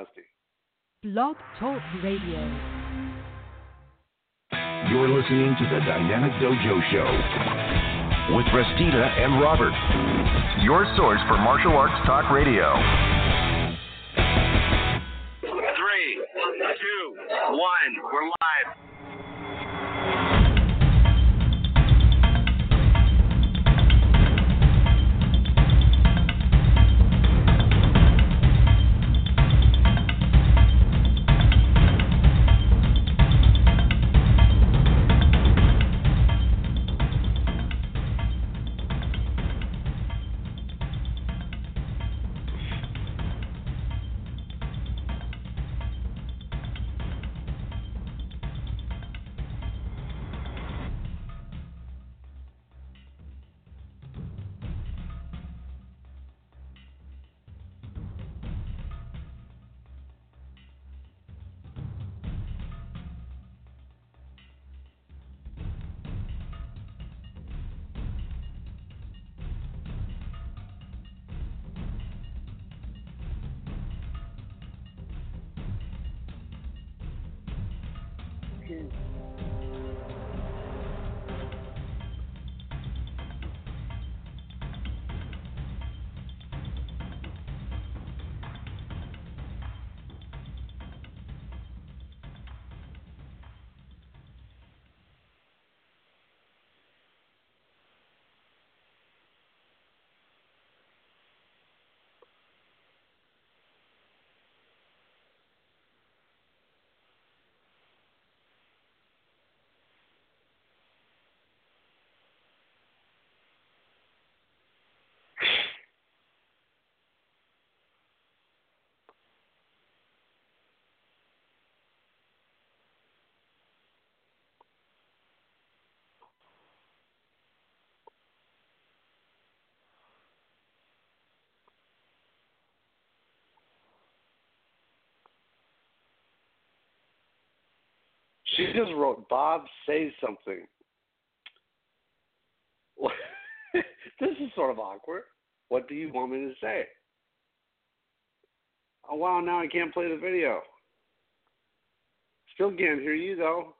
honesty. Blog Talk Radio. You're listening to the Dynamic Dojo Show with Restita and Robert, your source for martial arts talk radio. Three, two, one, we're live. She just wrote, Bob, say something. this is sort of awkward. What do you want me to say? Oh, wow, now I can't play the video. Still can't hear you, though.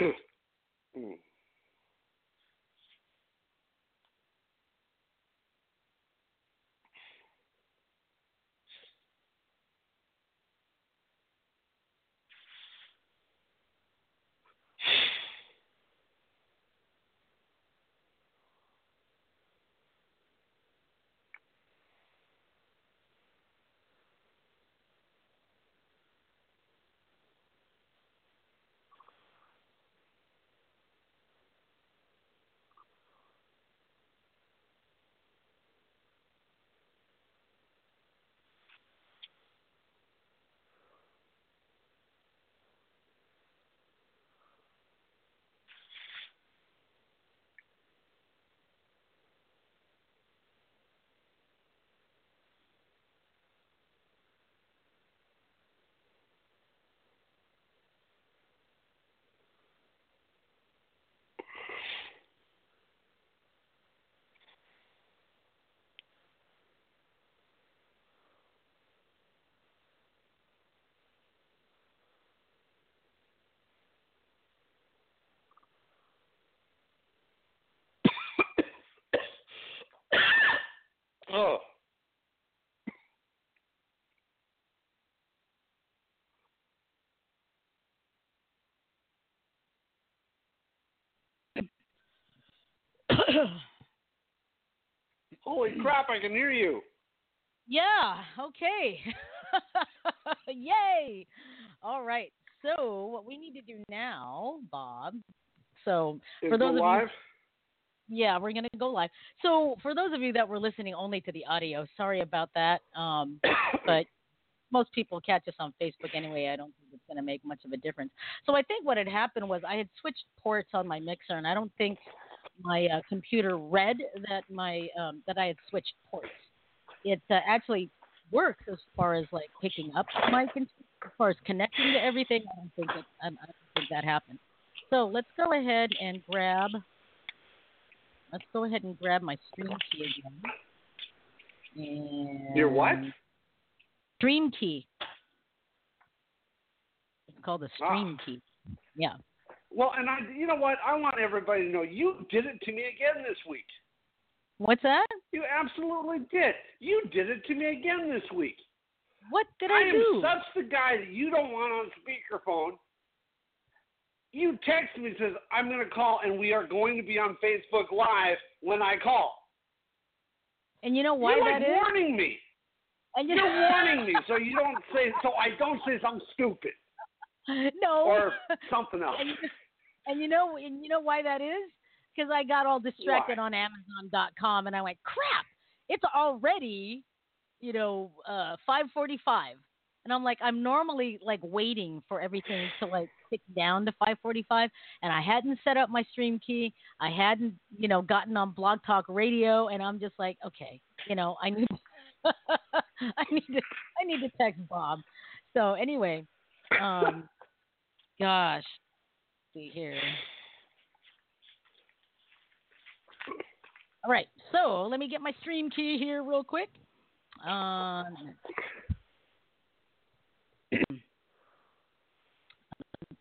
Mm. Oh. Holy crap, I can hear you. Yeah, okay. Yay. All right. So, what we need to do now, Bob. So, Is for those live? of you yeah, we're gonna go live. So for those of you that were listening only to the audio, sorry about that. Um, but most people catch us on Facebook anyway. I don't think it's going to make much of a difference. So I think what had happened was I had switched ports on my mixer, and I don't think my uh, computer read that my um, that I had switched ports. It uh, actually works as far as like picking up my as far as connecting to everything. I don't think I, I don't think that happened. So let's go ahead and grab. Let's go ahead and grab my stream key again. And Your what? Stream key. It's called a Ah. stream key. Yeah. Well, and I, you know what? I want everybody to know you did it to me again this week. What's that? You absolutely did. You did it to me again this week. What did I do? I, am such the guy that you don't want on speakerphone. You text me and says I'm going to call and we are going to be on Facebook Live when I call. and you know why that is? You're that like is? warning me. And you You're know warning me so you don't say so I don't say something stupid no. or something else. and, you, and you know and you know why that is? Because I got all distracted Why? on Amazon.com and I went, crap! It's already, you know, uh, 5:45, and I'm like, I'm normally like waiting for everything to like down to 5:45, and I hadn't set up my stream key. I hadn't, you know, gotten on Blog Talk Radio, and I'm just like, okay, you know, I need, I need to, I need to text Bob. So anyway, um, gosh, see here. All right, so let me get my stream key here real quick. Um,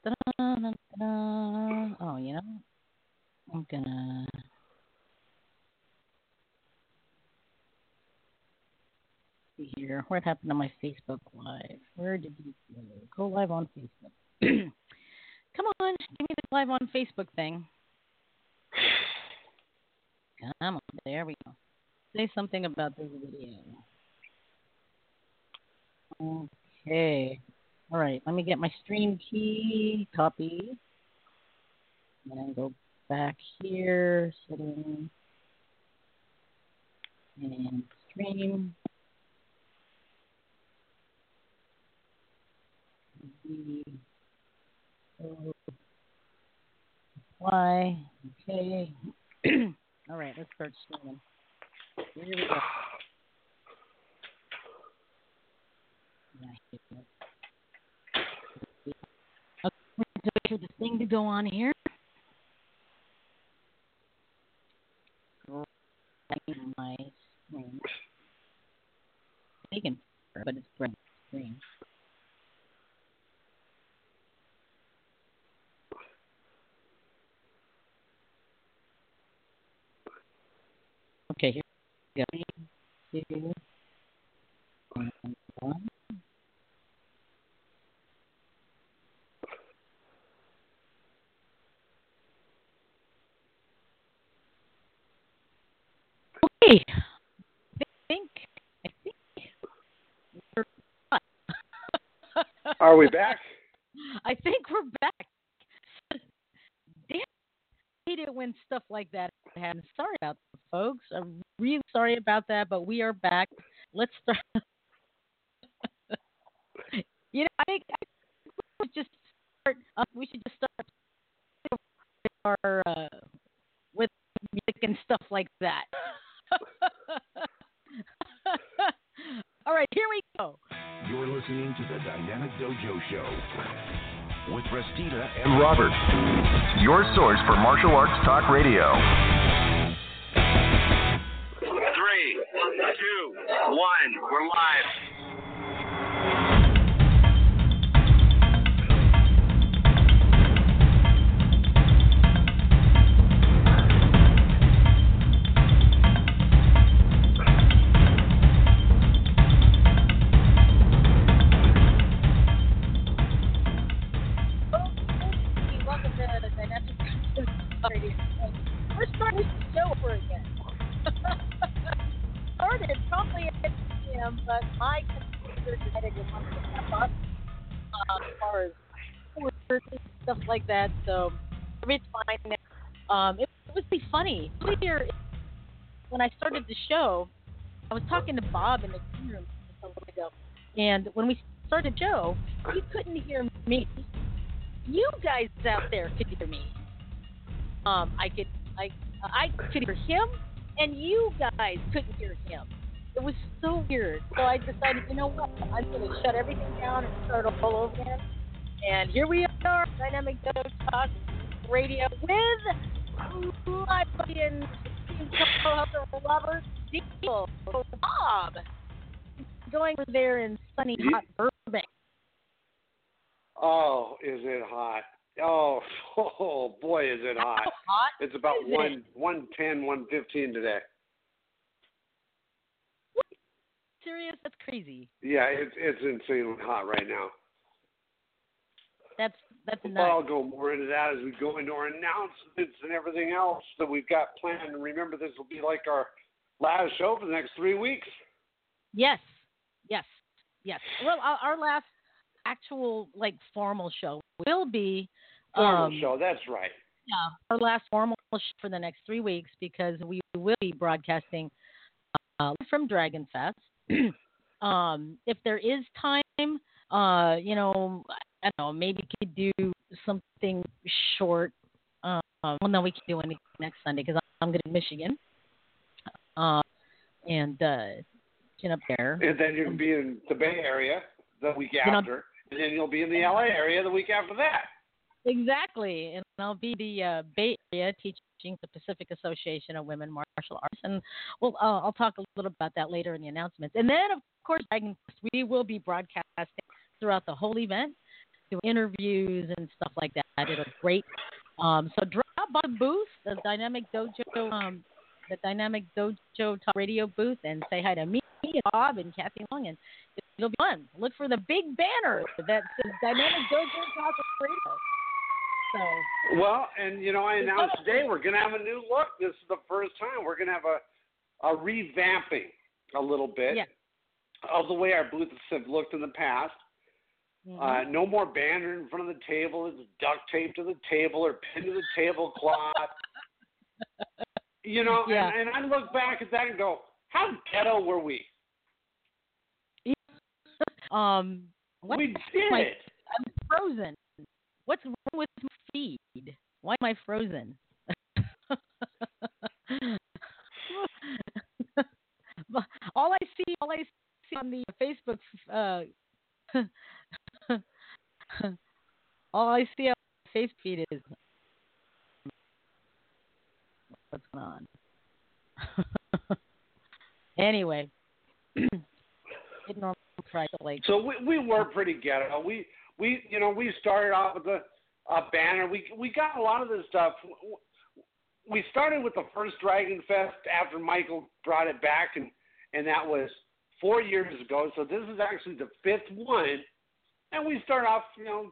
oh, you know, I'm gonna. See here, what happened to my Facebook Live? Where did you go? Go live on Facebook. Come on, give me the live on Facebook thing. Come on, there we go. Say something about this video. Okay. All right, let me get my stream key, copy, and then go back here, setting, and stream. Apply. Okay. All right, let's start streaming. Here we go. Yeah, I hate that. Okay, we're going to wait for the thing to go on here. Green my screen. But it's green screen. Okay, here we go. Two, one. Okay. I think I think we're Are we back? I think we're back. Damn, I hate it when stuff like that happens. Sorry about that, folks. I'm really sorry about that, but we are back. Let's start. you know, I think, I think we should just start. Uh, we should just start our uh, with music and stuff like that. All right, here we go. You're listening to the Dynamic Dojo Show with Restita and Robert. Your source for martial arts talk radio. Three, two, one. We're live. Like that. So everything's fine. Um, it, it was pretty funny. Earlier, when I started the show, I was talking to Bob in the green room a little ago, and when we started show, he couldn't hear me. You guys out there could hear me. Um, I could, I, I could hear him, and you guys couldn't hear him. It was so weird. So I decided, you know what? I'm going to shut everything down and start all over again. And here we are, Dynamic Dojo Talk Radio with my buddy and co-host Robert Deahl. Bob, going over there in sunny hot Burbank. Oh, is it hot? Oh, oh boy, is it hot! Hot It's about is it? one one ten, one fifteen today. Serious? That's crazy. Yeah, it's it's insanely hot right now. That's that's nuts. I'll go more into that as we go into our announcements and everything else that we've got planned. And remember, this will be like our last show for the next three weeks. Yes, yes, yes. Well, our, our last actual like formal show will be Formal um, show, that's right. Yeah, our last formal show for the next three weeks because we will be broadcasting uh, from Dragon Fest. um, if there is time, uh, you know, I don't know, maybe we could do something short. Um, well, no, we can do anything next Sunday because I'm going to Michigan. Uh, and uh, get up there. And then you'll be in the Bay Area the week after, and then you'll be in the LA area the week after that. Exactly, and I'll be the uh, Bay Area teaching the Pacific Association of Women Martial Arts, and well, uh, I'll talk a little about that later in the announcements. And then, of course, we will be broadcasting throughout the whole event, doing interviews and stuff like that. It'll be great. Um, so drop by the booth, the Dynamic Dojo, um, the Dynamic Dojo Talk Radio booth, and say hi to me, and Bob, and Kathy Long, and it'll be fun. Look for the big banner that says Dynamic Dojo Talk Radio. So Well, and you know, I announced today we're going to have a new look. This is the first time we're going to have a a revamping a little bit Yeah. of the way our booths have looked in the past. Mhm. Uh, no more banner in front of the table. It's duct taped to the table or pinned to the tablecloth. you know, Yeah. and, and I look back at that and go, how ghetto were we? um, what? we did my- it. I'm frozen. What's wrong with my feed? Why am I frozen? all I see, all I see on the Facebook, uh, all I see on the face feed is what's going on. anyway, So we we were pretty ghetto. We we you know we started off with a, a banner. We we got a lot of this stuff. We started with the first Dragon Fest after Michael brought it back, and and that was four years ago. So this is actually the fifth one, and we start off you know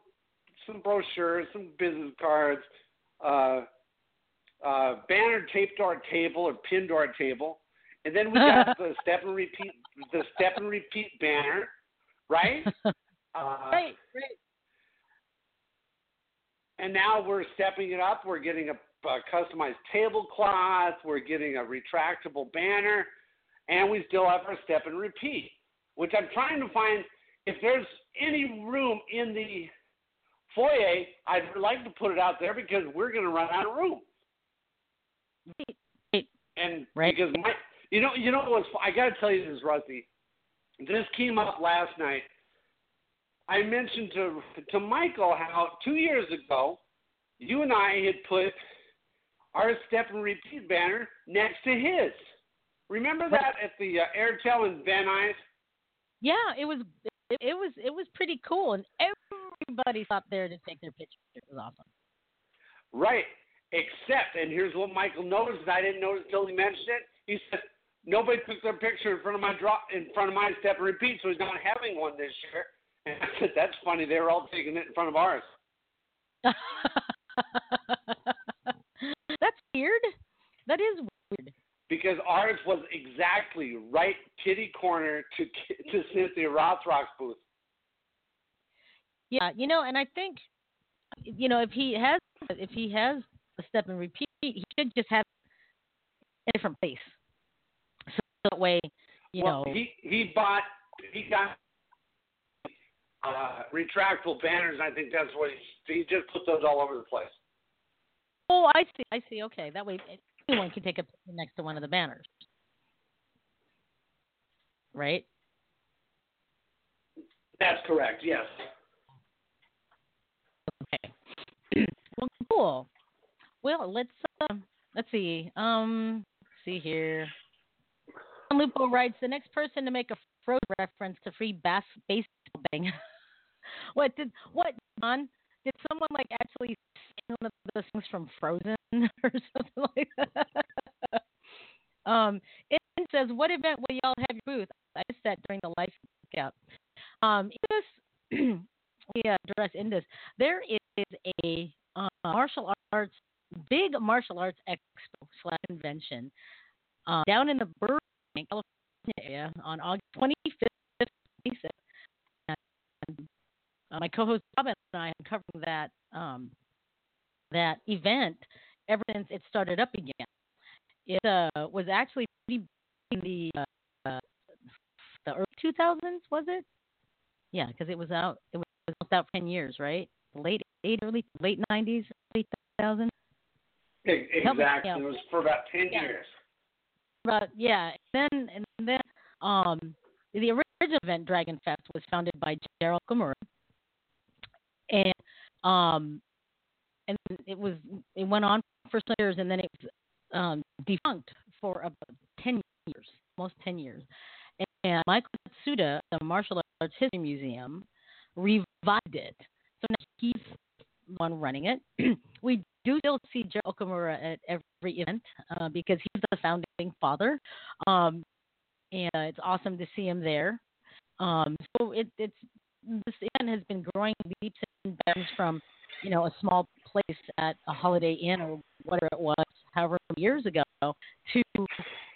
some brochures, some business cards, uh, uh, banner taped to our table or pinned to our table, and then we got the step and repeat the step and repeat banner, right? Uh, right, right. And now we're stepping it up. We're getting a, a customized tablecloth. We're getting a retractable banner, and we still have our step and repeat. Which I'm trying to find if there's any room in the foyer. I'd like to put it out there because we're going to run out of room. Right. And Right. because my, you know, you know what's? I got to tell you this, Rusty. This came up last night. I mentioned to to Michael how two years ago, you and I had put our step and repeat banner next to his. Remember that at the uh, Airtel in Van Nuys? Yeah, it was it, it was it was pretty cool, and everybody stopped there to take their picture. It was awesome. Right. Except, and here's what Michael noticed. I didn't notice until he mentioned it. He said nobody took their picture in front of my drop in front of my step and repeat, so he's not having one this year. And I said that's funny. They were all taking it in front of ours. That's weird. That is weird. Because ours was exactly right kitty corner to to Cynthia Rothrock's booth. Yeah, you know, and I think, you know, if he has if he has a step and repeat, he should just have a different place. So that way, you well, know, he he bought he got uh, retractable banners. and I think that's what he he just put those all over the place. Oh, I see. I see. Okay, that way anyone can take a picture next to one of the banners, right? That's correct. Yes. Okay. well, cool. Well, let's uh, let's see. Um, let's see here. Lupo writes the next person to make a Frozen reference to free bas- baseball betting. what did what John? Did someone like actually sing one of those things from Frozen or something like that? um, it says, "What event will y'all have your booth?" I that during the live scout. Um, this, we address in this. There is a uh, martial arts, big martial arts expo slash convention uh, down in the Burbank, California area on August 25th, 26th. And, uh, my co-host Bob and I are covering that um, that event ever since it started up again. It uh, was actually pretty in the uh, the early 2000s, was it? Yeah, because it was out. It was out 10 years, right? Late eight, early late 90s, late 2000s. Exactly. It was for about 10 yeah. years. But yeah, and then and then um, the original event, Dragon Fest, was founded by Gerald Okamura, and um, and it was it went on for some years, and then it was um, defunct for about ten years, almost ten years. And Michael Matsuda, the Martial Arts History Museum, revived it. So now he's the one running it. we do still see Joe Okamura at every event uh, because he's the founding father, um, and it's awesome to see him there. Um, so it, it's this event has been growing leaps and bounds from you know a small place at a Holiday Inn or whatever it was, however many years ago, to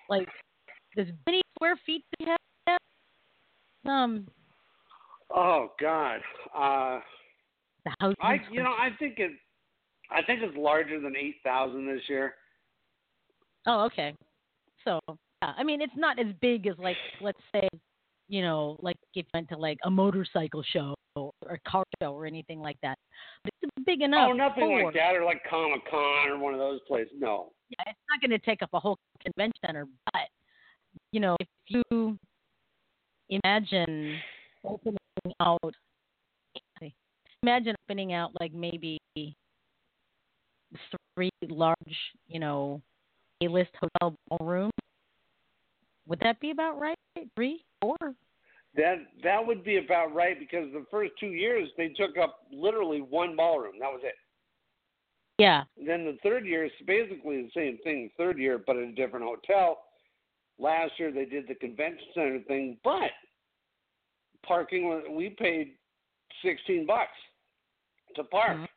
like this many square feet we have. Um, Oh God. Uh, the house. I you know I think it I think it's larger than eight thousand this year. Oh, okay. So, yeah, I mean, it's not as big as like, let's say, you know, like if you went to like a motorcycle show or a car show or anything like that. But it's big oh, enough. Oh, nothing for, like that, or like Comic Con or one of those places. No. Yeah, it's not going to take up a whole convention center, but you know, if you imagine opening out, imagine opening out like maybe three large, you know, A-list hotel ballrooms. Would that be about right? Three, four? That that would be about right because the first two years they took up literally one ballroom. That was it. Yeah. Then the third year is basically the same thing. Third year, but at a different hotel. Last year they did the convention center thing, but parking was we paid sixteen bucks to park. Mhm.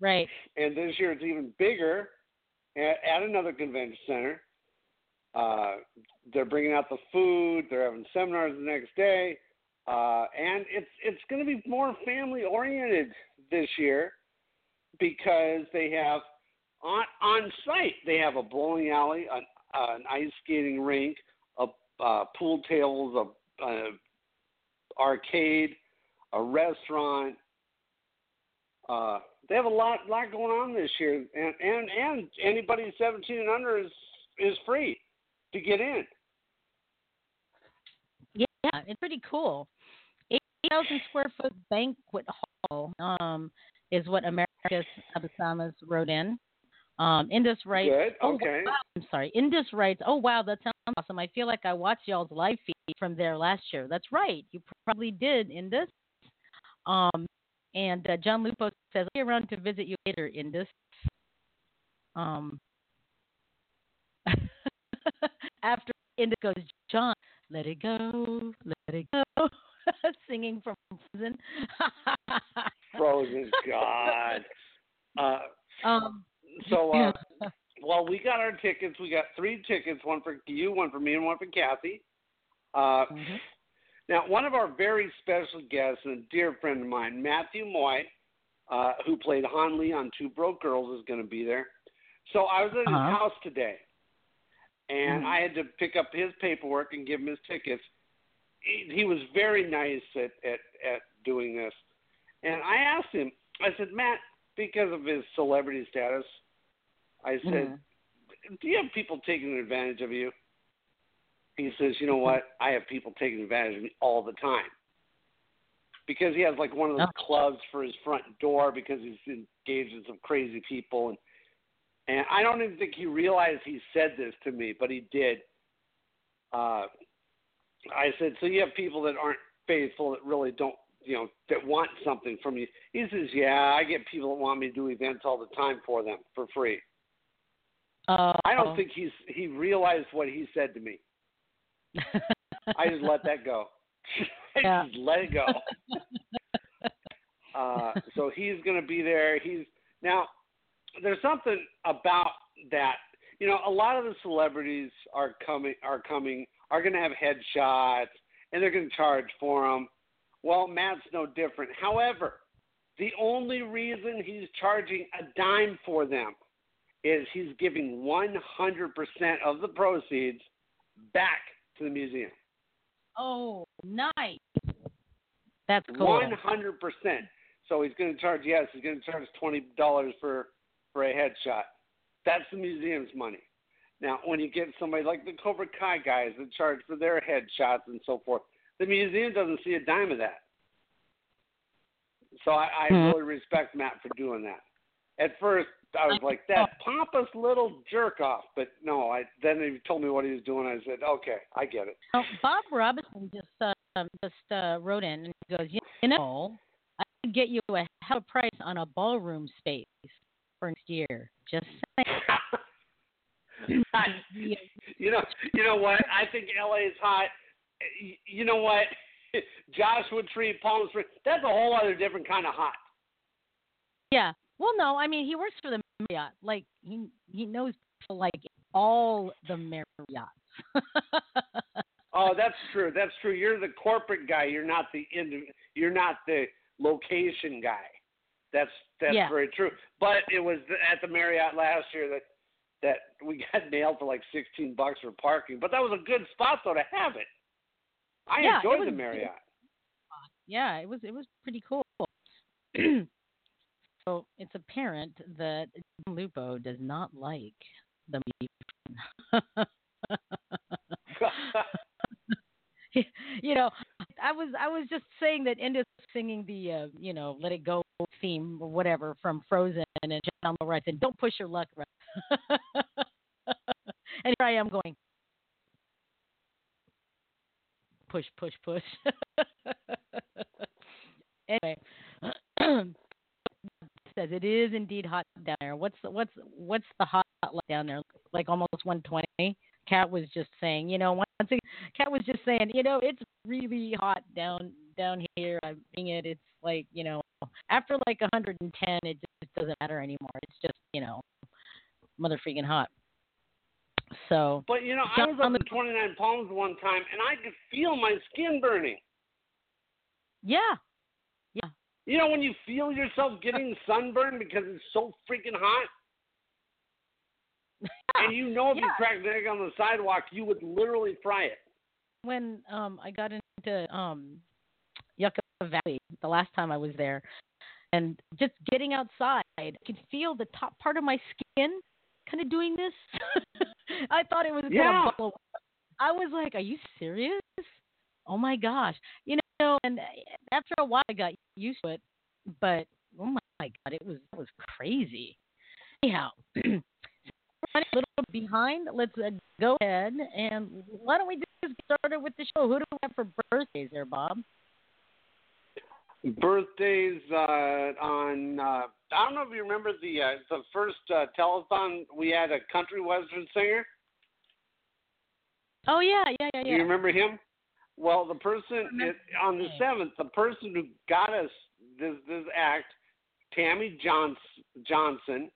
Right. And this year it's even bigger at, at another convention center. Uh, they're bringing out the food. They're having seminars the next day, uh, and it's it's going to be more family oriented this year because they have on on site they have a bowling alley, an, uh, an ice skating rink, a uh, pool tables, a, a arcade, a restaurant. Uh, they have a lot lot going on this year, and and and anybody 17 and under is is free to get in. Yeah, it's pretty cool. Eight thousand square foot banquet hall um, is what Americus Abasamas wrote in. Um, Indus writes. Good. Oh, Okay. wow, I'm sorry. Indus writes. Oh wow, that sounds awesome. I feel like I watched y'all's live feed from there last year. That's right. You probably did, Indus. Um, and uh, John Lupo says, "I'll be around to visit you later, Indus." Um, after Indus goes, John, let it go, let it go, singing from Frozen. Frozen. God. Uh, um, so uh, well, we got our tickets. We got three tickets: one for you, one for me, and one for Kathy. Uh, Mhm. Now, one of our very special guests and a dear friend of mine, Matthew Moy, uh, who played Han Lee on Two Broke Girls, is going to be there. So I was at his Uh-huh. house today, and Mhm. I had to pick up his paperwork and give him his tickets. He, he was very nice at, at at doing this, and I asked him. I said, Matt, because of his celebrity status, I said, Mhm. do you have people taking advantage of you? He says, you know what? I have people taking advantage of me all the time. Because he has like one of those Oh. clubs for his front door because he's engaged in some crazy people and and I don't even think he realized he said this to me, but he did. Uh I said, So you have people that aren't faithful that really don't you know, that want something from you. He says, Yeah, I get people that want me to do events all the time for them for free. Uh, I don't think he's he realized what he said to me. I just let that go. I Yeah. just let it go. Uh, so he's going to be there. He's now. There's something about that. You know, a lot of the celebrities are coming are coming are going to have headshots and they're going to charge for them. Well, Matt's no different. However, the only reason he's charging a dime for them is he's giving 100% of the proceeds back to the museum. oh, nice. That's cool. One hundred percent. So he's going to charge. Yes, he's going to charge twenty dollars for for a headshot. That's the museum's money. Now, when you get somebody like the Cobra Kai guys that charge for their headshots and so forth, the museum doesn't see a dime of that. So I, I Hmm. really respect Matt for doing that. At first, I was like that pompous little jerk off, but no. I then he told me what he was doing. I said, okay, I get it. Bob Robinson just uh, um, just uh, wrote in and he goes, you know, I could get you a hell of a price on a ballroom space for next year. Just saying. you know, you know what? I think LA is hot. You know what? Joshua Tree, Palm Springs. That's a whole other different kind of hot. yeah. Well, no, I mean he works for the Marriott. Like he he knows people like all the Marriotts. Oh, that's true. That's true. You're the corporate guy. You're not the indiv- You're not the location guy. That's that's Yeah. very true. But it was at the Marriott last year that that we got nailed for like sixteen bucks for parking. But that was a good spot though to have it. I Yeah, enjoyed was- the Marriott. yeah, it was it was pretty cool. so it's apparent that John Lupo does not like the you know, I was I was just saying that Inda's singing the uh, you know Let It Go theme or whatever from Frozen, and John writes, "And don't push your luck." Russ." and here I am going, push, push, push. anyway, says it is indeed hot down there. What's the, what's what's the hot down there? Like almost 120. Cat was just saying, you know, once again, Kat was just saying, you know, it's really hot down down here. I'm it. It's like, you know, after like 110, it just doesn't matter anymore. It's just, you know, mother freaking hot. So But you know, I was up Lupo- in 29 Palms one time, and I could feel my skin burning. yeah, yeah. You know, when you feel yourself getting sunburned because it's so freaking hot, and you know if you Yeah. cracked an egg on the sidewalk, you would literally fry it. when um I got into um Yucca Valley the last time I was there and just getting outside I could feel the top part of my skin kind of doing this. I thought it was Yeah. away. I was like, Are you serious? Oh my gosh. You know, and after a while I got used to it, but oh my god, it was it was crazy. Anyhow, running a little behind. Let's uh, go ahead and why don't we just get started with the show? Who do we have for birthdays there, Bob? Birthdays uh, on uh, I don't know if you remember the uh, the first uh, telethon we had a country western singer. Oh yeah, yeah, yeah, yeah. you remember him? Well, the person is, on the seventh, the person who got us this this act, Tammy Johns, Johnson,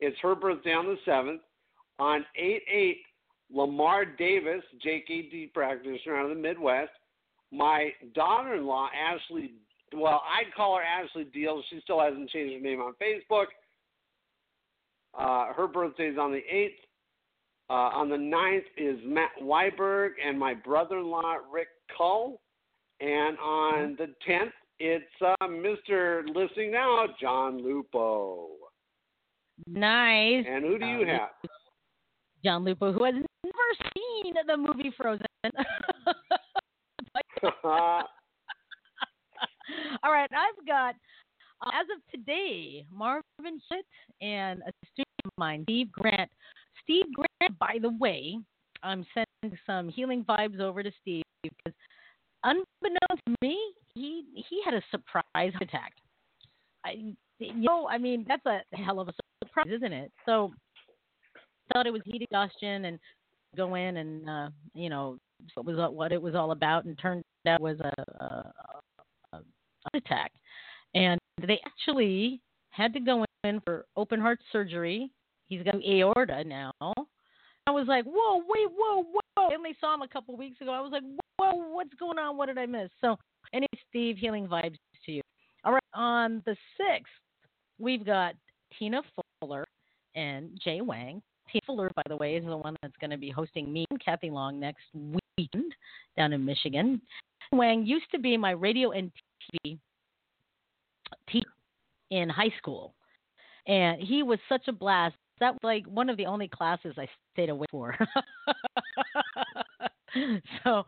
it's her birthday on the seventh. on 8 8, Lamar Davis, JKD practitioner out of the Midwest. My daughter in law, Ashley, well, I'd call her Ashley Deahl. She still hasn't changed her name on Facebook. Uh, her birthday is on the 8th. Uh, on the 9th is Matt Weiberg and my brother in law, Rick Cull. And on the 10th, it's uh, Mr. Listening Now, John Lupo. Nice. And who do you Uh, have? John Lupo, who has never seen the movie Frozen. All right, I've got, uh, as of today, Marvin Schmidt and a student of mine, Steve Grant. Steve Grant, by the way, I'm sending some healing vibes over to Steve because, unbeknownst to me, he he had a surprise attack. I, you know, I mean, that's a hell of a surprise, isn't it? So, thought it was heat exhaustion and go in and uh, you know what was what it was all about, and turned out was a, a, a heart attack, and they actually had to go in for open heart surgery. He's got aorta now. I was like, whoa, wait, whoa, whoa. I only saw him a couple weeks ago. I was like, whoa, what's going on? What did I miss? So, anyway, Steve, healing vibes to you. All right, on the 6th, we've got Tina Fuller and Jay Wang. Tina Fuller, by the way, is the one that's going to be hosting me and Kathy Long next weekend down in Michigan. Wang used to be my radio and Teacher in high school, and he was such a blast. That was like one of the only classes I stayed away for. so,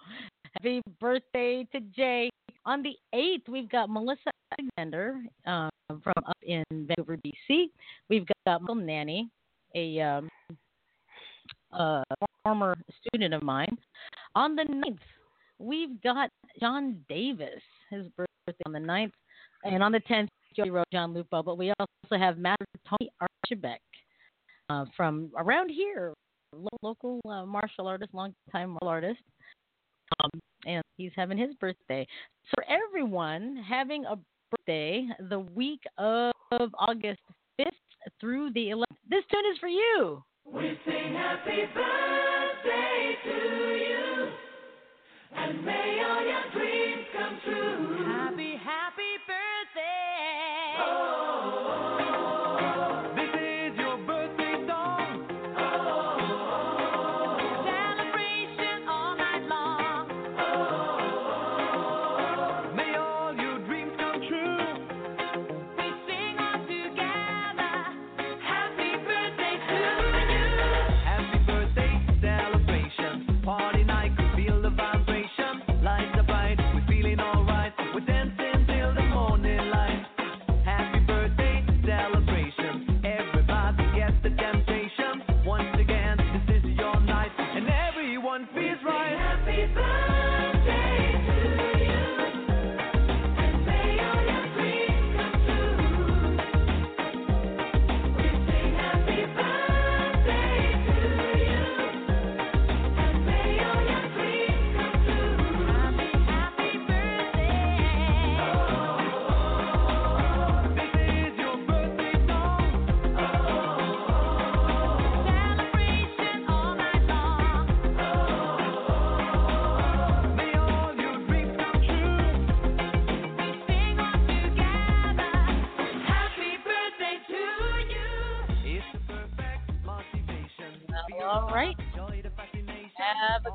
happy birthday to Jay. On the 8th, we've got Melissa Alexander um, from up in Vancouver, BC. We've got Michael Nanny, a um, uh, former student of mine. On the 9th, we've got John Davis, his birthday on the 9th. And on the 10th, Jody wrote John Lupo. But we also have Master Tony Archibek uh, from around here, local uh, martial artist, long-time martial artist. Um, and he's having his birthday. So everyone having a birthday the week of August 5th through the 11th, this tune is for you. We sing happy birthday to you, and may all your dreams true.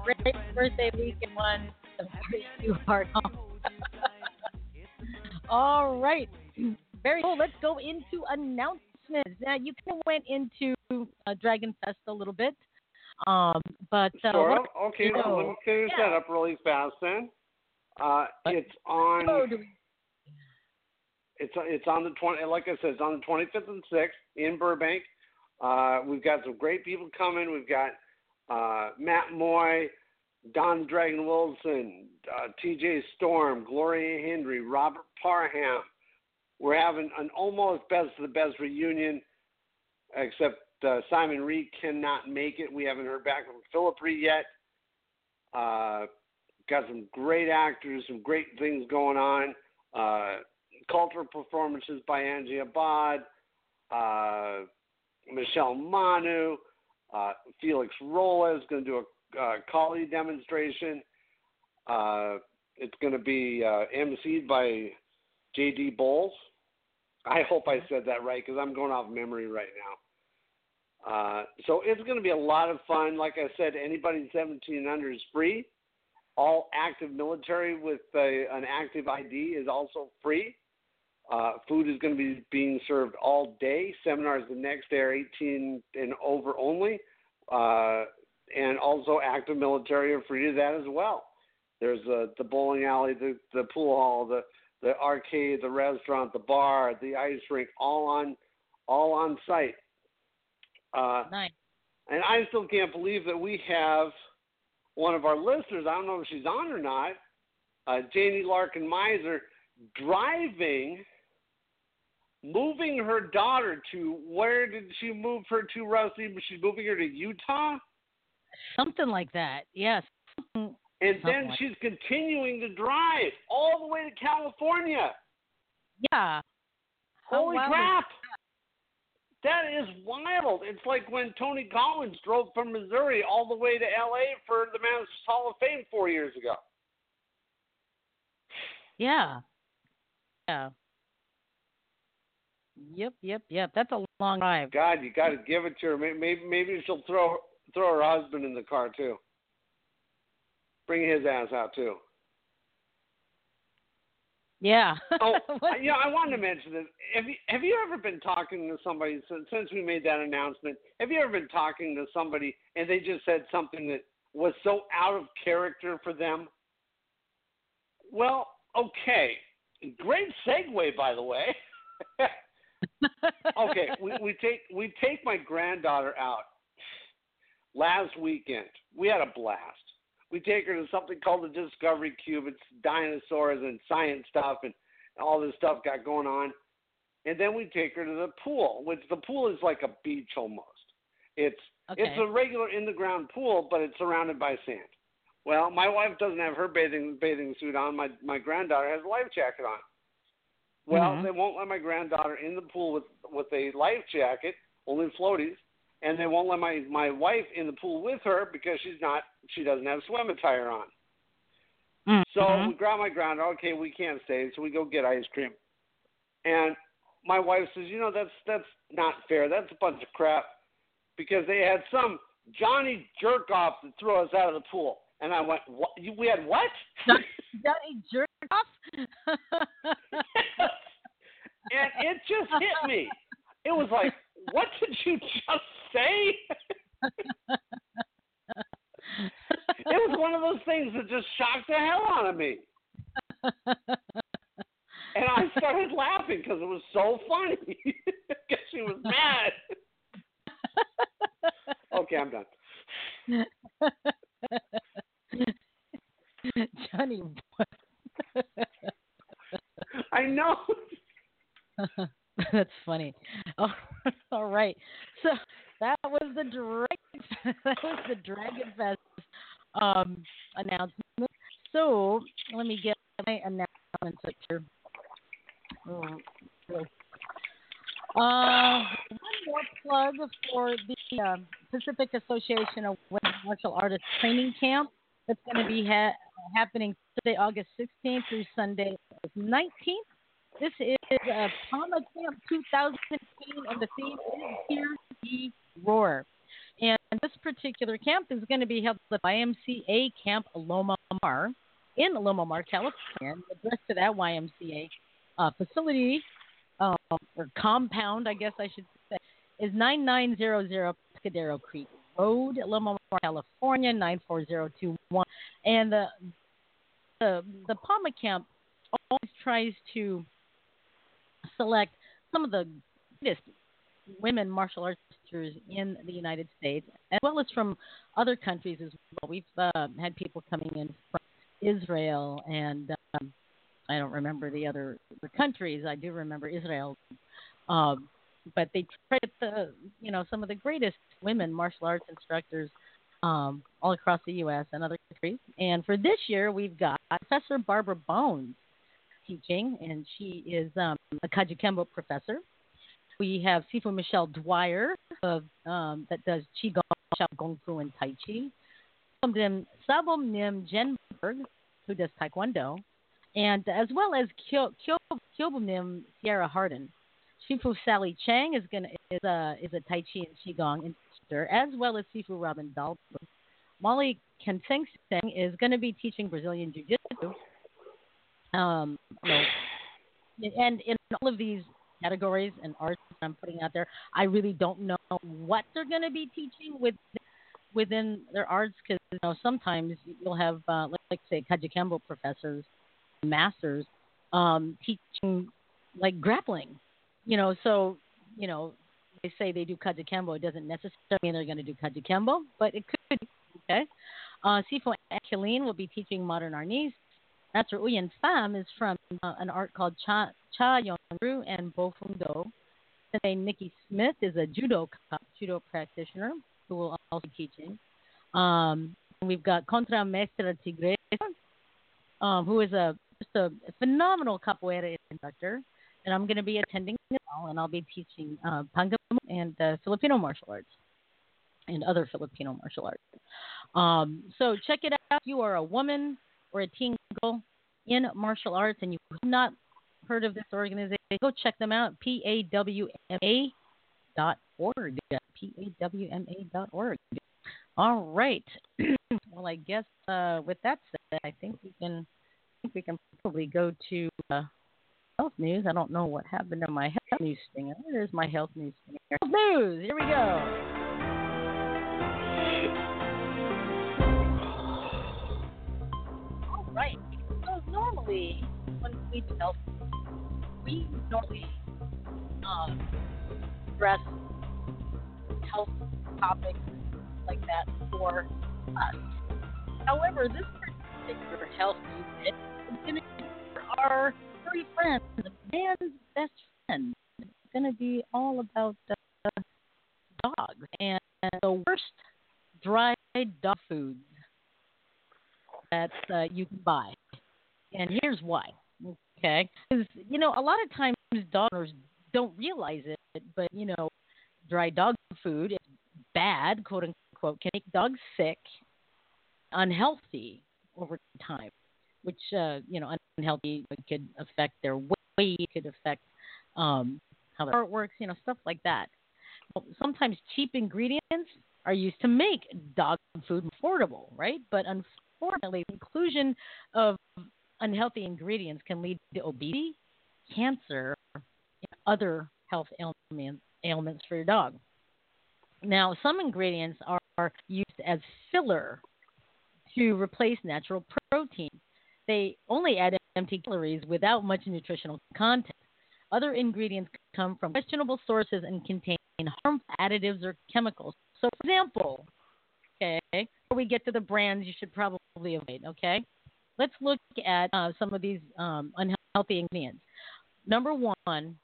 Great birthday week and one. Too hard. All right. Very cool. Let's go into announcements. Now, you kind of went into uh, Dragon Fest a little bit, um, but uh, Sure. what- Okay, so know, let me finish yeah. that up really fast then. Uh, it's on. oh, we- It's it's on the twenty. Like I said, it's on the twenty fifth and sixth in Burbank. Uh, we've got some great people coming. We've got uh, Matt Moy, Don Dragon Wilson, uh, T.J. Storm, Gloria Hendry, Robert Parham. We're having an almost best of the best reunion, except uh, Simon Rhee cannot make it. We haven't heard back from Philip Rhee yet. Uh, got some great actors, some great things going on. Uh, cultural performances by Angie Abad, uh, Michelle Manu, Uh, Felix Rolla is going to do a uh, kali demonstration. Uh, it's going to be uh, emceed by J.D. Bowles. I hope I said that right because I'm going off memory right now. Uh, so it's going to be a lot of fun. Like I said, anybody 17 and under is free. All active military with a, an active ID is also free. Uh, food is going to be being served all day. Seminars the next day are 18 and over only. Uh, and also active military are free to that as well. There's uh, the bowling alley, the, the pool hall, the, the arcade, the restaurant, the bar, the ice rink, all on all on site. Uh, Nice. and I still can't believe that we have one of our listeners. I don't know if she's on or not. Uh, Janie Larkin Miser driving, moving her daughter to where did she move her to, Rusty? She's moving her to Utah, Something like that. Yes. and Something then like- she's continuing to drive all the way to California. Yeah. Oh, Holy wild is crap! That is wild. It's like when Tony Collins drove from Missouri all the way to LA for the Masters Hall of Fame four years ago. Yeah. Yeah. Yep, yep, yep. That's a long drive. God, you got to give it to her. Maybe, maybe maybe she'll throw throw her husband in the car too. Bring his ass out too. Yeah. Oh, What- yeah. I wanted to mention this. Have you have you ever been talking to somebody since since we made that announcement? Have you ever been talking to somebody and they just said something that was so out of character for them? Well, okay. Great segue, by the way. okay, we, we take we take my granddaughter out last weekend. We had a blast. We take her to something called the Discovery Cube. It's dinosaurs and science stuff and all this stuff got going on. And then we take her to the pool, which the pool is like a beach almost. It's okay. it's a regular in the ground pool, but it's surrounded by sand. Well, my wife doesn't have her bathing bathing suit on. My my granddaughter has a life jacket on. Well, Mhm. they won't let my granddaughter in the pool with with a life jacket, only floaties, and they won't let my my wife in the pool with her because she's not she doesn't have swim attire on. So Mhm. we grab my granddaughter. Okay, we can't stay, so we go get ice cream. And my wife says, you know, that's that's not fair. That's a bunch of crap because they had some Johnny jerk off that threw us out of the pool. And I went, what? We had what? Johnny jerk off. and it just hit me. It was like, what did you just say? it was one of those things that just shocked the hell out of me. And I started laughing because it was so funny. Because she was mad. Okay, I'm done. Johnny. I know. That's funny. Oh, all right. So that was the drag. that was the Dragon Fest um, announcement. So let me get my announcements up here. Oh, Uh, one more plug for the uh, Pacific Association of Women Martial Artists Training Camp. That's going to be ha- happening Thursday, August 16th through Sunday, 19th. This is uh, PAWMA Camp 2015, and the theme is Hear Ye Roar. And this particular camp is going to be held at YMCA Camp Loma Mar in Loma Mar, California. And the address to that YMCA uh, facility um, or compound, I guess I should say, is 9900 Pescadero Creek Road, Loma Mar, California 94021. And the the the PAWMA Camp always tries to select some of the greatest women martial arts teachers in the United States, as well as from other countries as well. We've uh, had people coming in from Israel and um, I don't remember the other the countries. I do remember Israel, um, but they try to you know some of the greatest women martial arts instructors um, all across the U.S. and other countries. And for this year, we've got Professor Barbara Bones teaching, and she is um, a Kajukenbo professor. We have Sifu Michelle Dwyer of um, that does Qigong, Gong Fu, and Tai Chi. Sabom Nim Jenberg, who does Taekwondo, and as well as Kyo, Kyo, Nim Sierra Hardin. Shifu Sally Chang is gonna is a is a Tai Chi and Qigong as well as Sifu Robin Dahlberg. Molly Kenseng Seng is going to be teaching Brazilian Jiu Jitsu. Um, and in all of these categories and arts I'm putting out there, I really don't know what they're going to be teaching with within their arts because you know sometimes you'll have uh, like, like say Kajukenbo professors, masters um, teaching like grappling, you know. So you know they say they do Kajukenbo, it doesn't necessarily mean they're going to do Kajukenbo, but it could. be, Okay, uh, Sifo will be teaching modern Arnis. Master Uyen Pham is from uh, an art called Cha Cha Yonru and Bofundo. Then Nikki Smith is a judo judo practitioner who will also be teaching. Um, we've got Contra Mestra Tigre, um, who is a just a phenomenal capoeira instructor, and I'm going to be attending well, and I'll be teaching uh, Pangam and uh, Filipino martial arts and other Filipino martial arts. Um, so check it out. You are a woman or a teen girl in martial arts and you have not heard of this organization, go check them out. P A W M A dot org. P A W M A dot org. All right. well, I guess uh, with that said, I think we can. I think we can probably go to uh, health news. I don't know what happened to my health news stinger. There's my health news stinger. Health news. Here we go. All right. So normally, when we health, we normally um, address health topics like that for us. However, this particular health news is going to be for our furry friend, the man's best friend. It's going to be all about uh, dogs and the worst dried dog foods that uh, you can buy. And here's why. Okay, because you know a lot of times dog owners don't realize it, but you know, dry dog food is bad, quote unquote, can make dogs sick, unhealthy over time, which uh, you know unhealthy could affect their weight, could affect um, how their heart works, you know, stuff like that. Sometimes cheap ingredients are used to make dog food affordable, right? But unfortunately, inclusion of unhealthy ingredients can lead to obesity, cancer, and other health ailments, ailments for your dog. Now, some ingredients are used as filler to replace natural protein. They only add empty calories without much nutritional content. Other ingredients come from questionable sources and contain harmful additives or chemicals. So, for example, okay, before we get to the brands you should probably avoid, okay? Let's look at uh, some of these um, unhealthy ingredients. Number one,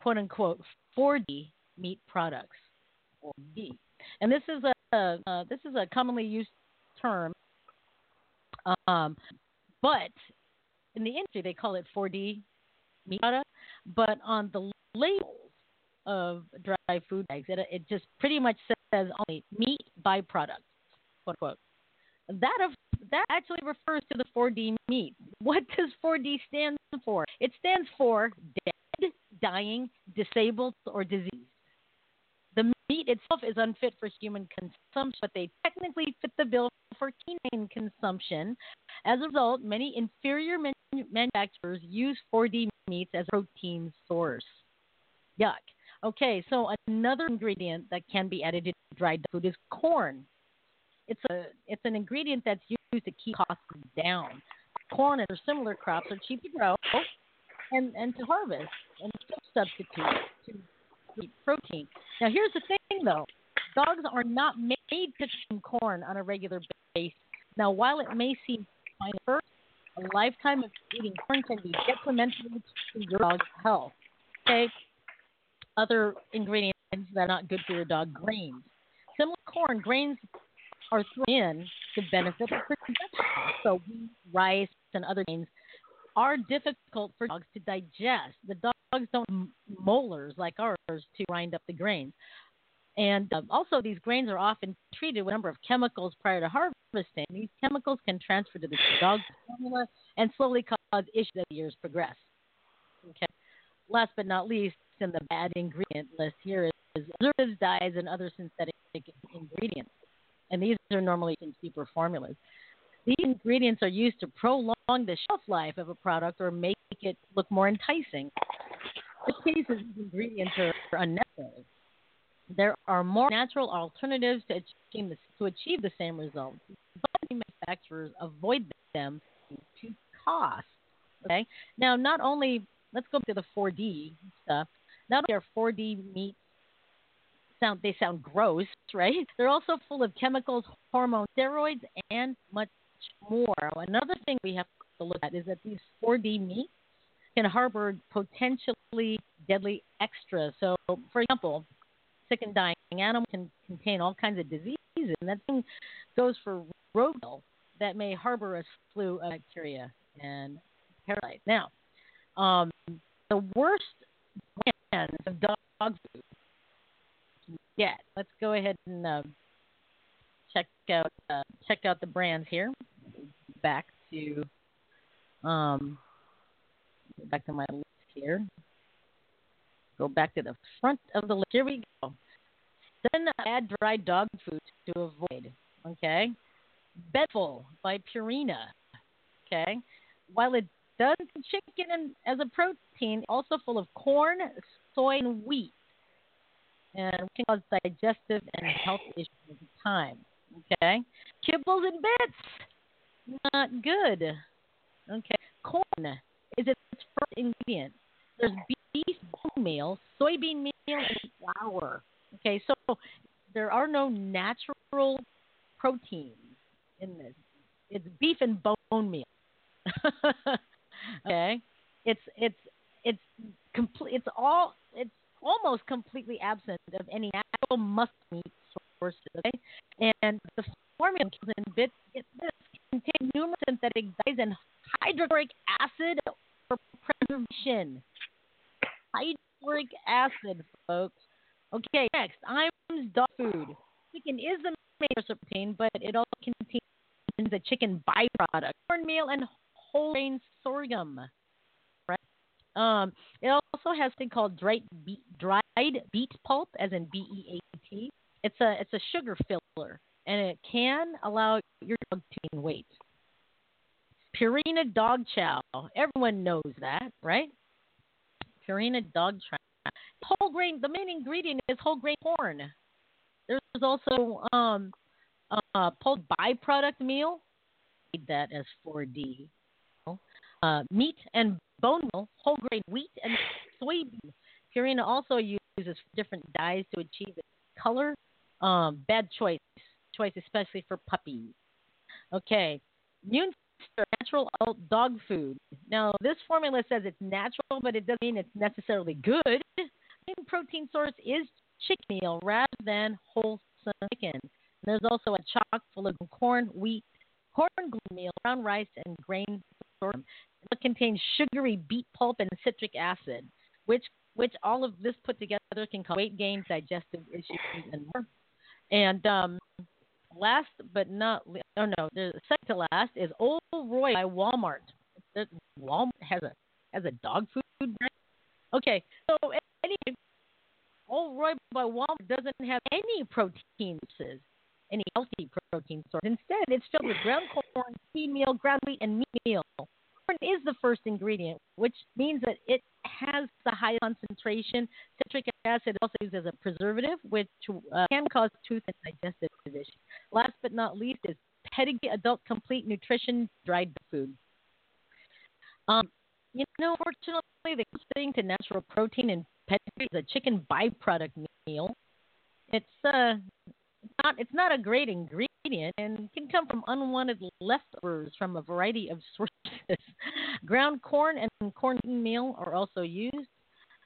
quote unquote, 4D meat products. 4D, and this is a uh, this is a commonly used term, um, but in the industry they call it 4D meat. But on the labels of dry food bags, it, it just pretty much says only meat byproducts, quote unquote. That of that actually refers to the 4D meat. What does 4D stand for? It stands for dead, dying, disabled, or diseased. Meat itself is unfit for human consumption, but they technically fit the bill for canine consumption. As a result, many inferior manufacturers use 4D meats as a protein source. Yuck. Okay, so another ingredient that can be added to dried food is corn. It's a it's an ingredient that's used to keep costs down. Corn and similar crops are cheap to grow and, and to harvest and substitute to eat protein. Now here's the thing though. Dogs are not made to consume corn on a regular basis. Now while it may seem fine at first, a lifetime of eating corn can be detrimental to your dog's health. Okay. Other ingredients that are not good for your dog, grains. Similar to corn, grains are thrown in to benefit the production. So rice, and other grains are difficult for dogs to digest. The dogs don't molars like ours to grind up the grains. And um, also, these grains are often treated with a number of chemicals prior to harvesting. These chemicals can transfer to the dog's formula and slowly cause issues as years progress. Okay. Last but not least, in the bad ingredient list here is preservatives, dyes, and other synthetic ingredients. And these are normally in cheaper formulas. These ingredients are used to prolong the shelf life of a product or make it look more enticing. In cases, these ingredients are unnecessary. There are more natural alternatives to achieve the, to achieve the same results, but manufacturers avoid them to cost. Okay. Now, not only let's go to the 4D stuff. Not only are 4D meats sound they sound gross, right? They're also full of chemicals, hormones, steroids, and much more. Another thing we have to look at is that these 4D meats can harbor potentially deadly extras. So, for example, sick and dying animals can contain all kinds of diseases, and that thing goes for roadkill that may harbor a slew of bacteria and parasites. Now, um, the worst brands of dog food you get. Let's go ahead and uh, check out uh, check out the brands here. Back to um, back to my list here. Go back to the front of the list. Here we go. Then add dry dog food to avoid. Okay. Beneful by Purina. Okay. While it does chicken as a protein, also full of corn, soy, and wheat, and can cause digestive and health issues over time. Okay. Kibbles and bits. Not good. Okay. Corn is its first ingredient. There's beef bone meal, soybean meal, and flour. Okay, so there are no natural proteins in this. It's beef and bone meal. okay, it's it's it's complete. It's all it's almost completely absent of any natural muscle meat and the formula in bits contain numerous synthetic dyes and hydrochloric acid for preservation. Hydrochloric acid, folks. Okay, next, Iams dog food. Chicken is the main source of protein, but it also contains a chicken byproduct, cornmeal and whole grain sorghum. Right? Um, it also has something called dried beet, dried beet pulp, as in B E A T. It's a it's a sugar filler, and it can allow your dog to gain weight. Purina dog chow. Everyone knows that, right? Purina dog chow whole grain. The main ingredient is whole grain corn. There's also um, uh, pulled byproduct meal. That as 4D. Uh, meat and bone meal, whole grain wheat and soybean. Purina also uses different dyes to achieve its color. Um, bad choice, choice especially for puppies. Okay, Immune natural dog food. Now, this formula says it's natural, but it doesn't mean it's necessarily good main protein source is chicken meal rather than wholesome chicken. And there's also a chock full of corn, wheat, corn meal, brown rice, and grain sorghum. It contains sugary beet pulp and citric acid, which which all of this put together can cause weight gain, digestive issues, and more. And um, last but not oh no, the second to last is Old Roy by Walmart. Walmart has a has a dog food brand. Okay, so anyway, Old Roy by Walmart doesn't have any protein sources, any healthy protein source. Instead, it's filled with ground corn, seed meal, ground wheat, and meat meal. Corn is the first ingredient, which means that it has the highest concentration. Citric acid also used as a preservative, which uh, can cause tooth and digestive issues. Last but not least is Pedigree Adult Complete Nutrition dried food. Um, you know, fortunately, the thing to natural protein in pedigree is a chicken byproduct meal. It's uh, not it's not a great ingredient and can come from unwanted leftovers from a variety of sources. Ground corn and corn meal are also used,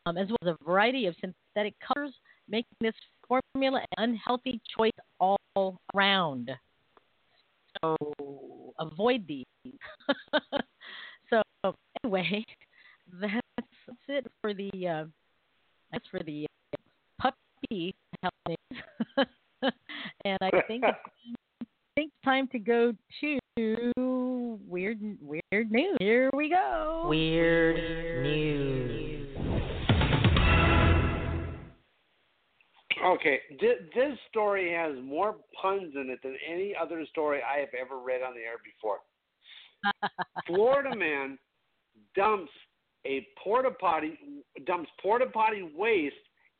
um, as well as a variety of synthetic colors, making this formula an unhealthy choice all around. So avoid these. so anyway, that's, that's it for the uh, that's for the uh, puppy health and I think it's, think it's time to go to weird weird news. Here we go. Weird news. Okay, this story has more puns in it than any other story I have ever read on the air before. Florida man dumps a porta potty dumps porta potty waste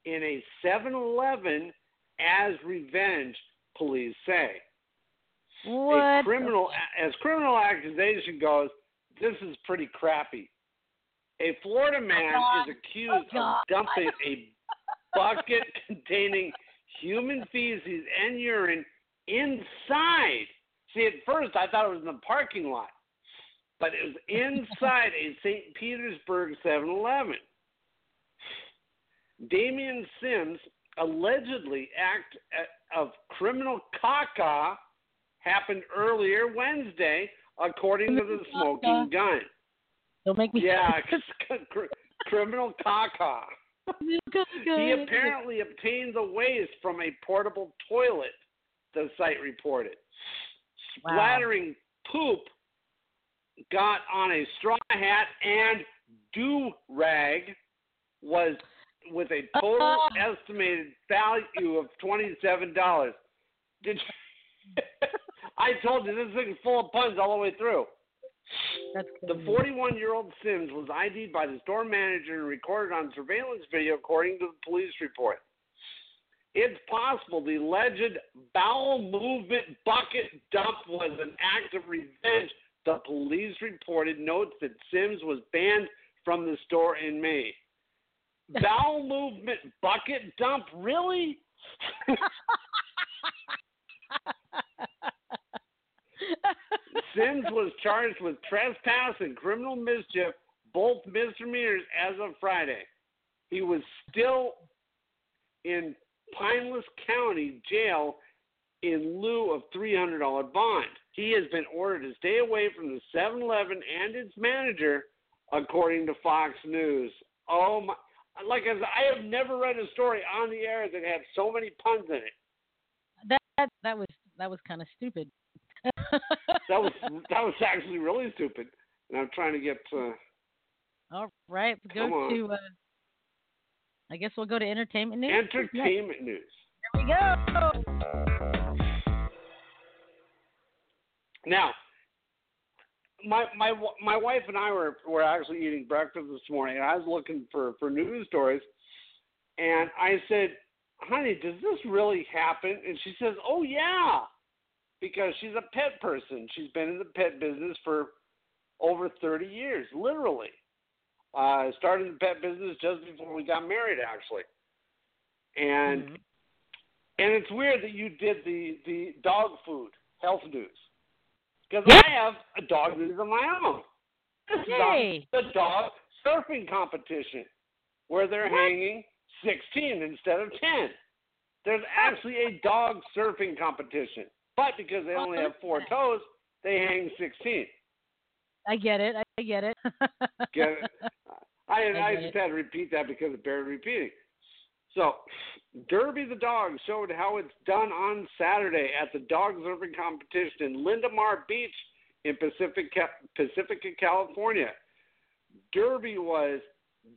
in a 7-Eleven as revenge. Police say. What? A criminal, as criminal accusation goes, this is pretty crappy. A Florida man God. is accused Oh, of dumping a bucket containing human feces and urine inside. See, at first I thought it was in the parking lot, but it was inside a St. Petersburg 7 Eleven. Damian Sims allegedly act uh, of criminal caca happened earlier Wednesday, according to the smoking gun. Don't make me. Yeah, cr- criminal caca. He apparently obtained the waste from a portable toilet, the site reported. Wow. Splattering poop got on a straw hat and do rag was with a total uh-huh. estimated value of twenty seven dollars. Did you, I told you this thing's full of puns all the way through. That's The 41 year old Sims was ID'd by the store manager and recorded on surveillance video, according to the police report. It's possible the alleged bowel movement bucket dump was an act of revenge. The police reported notes that Sims was banned from the store in May. Bowel movement bucket dump? Really? Sims was charged with trespass and criminal mischief, both misdemeanors, as of Friday. He was still in Pinellas County Jail in lieu of $300 bond. He has been ordered to stay away from the 7 Eleven and its manager, according to Fox News. Oh, my. Like I said, I have never read a story on the air that had so many puns in it. that that was that was kind of stupid. That was that was actually really stupid. And I'm trying to get uh, All right, go to. Uh, I guess we'll go to entertainment news. entertainment news. There we go. Now, my my my wife and I were were actually eating breakfast this morning, and I was looking for for news stories, and I said, "Honey, does this really happen?" And she says, "Oh yeah," because she's a pet person. She's been in the pet business for over thirty years, literally. Uh, started the pet business just before we got married, actually, and Mhm. and it's weird that you did the the dog food health news because. I have a dog news of my own. Is Yay. the dog surfing competition where they're What? hanging 16 instead of 10. There's actually a dog surfing competition, but because they only have four toes, they hang 16. I get it. I get it. Get it? I, I I just it. had to repeat that because it bears repeating. So, Derby the dog showed how it's done on Saturday at the dog surfing competition in Linda Mar Beach in Pacific Pacifica, California. Derby was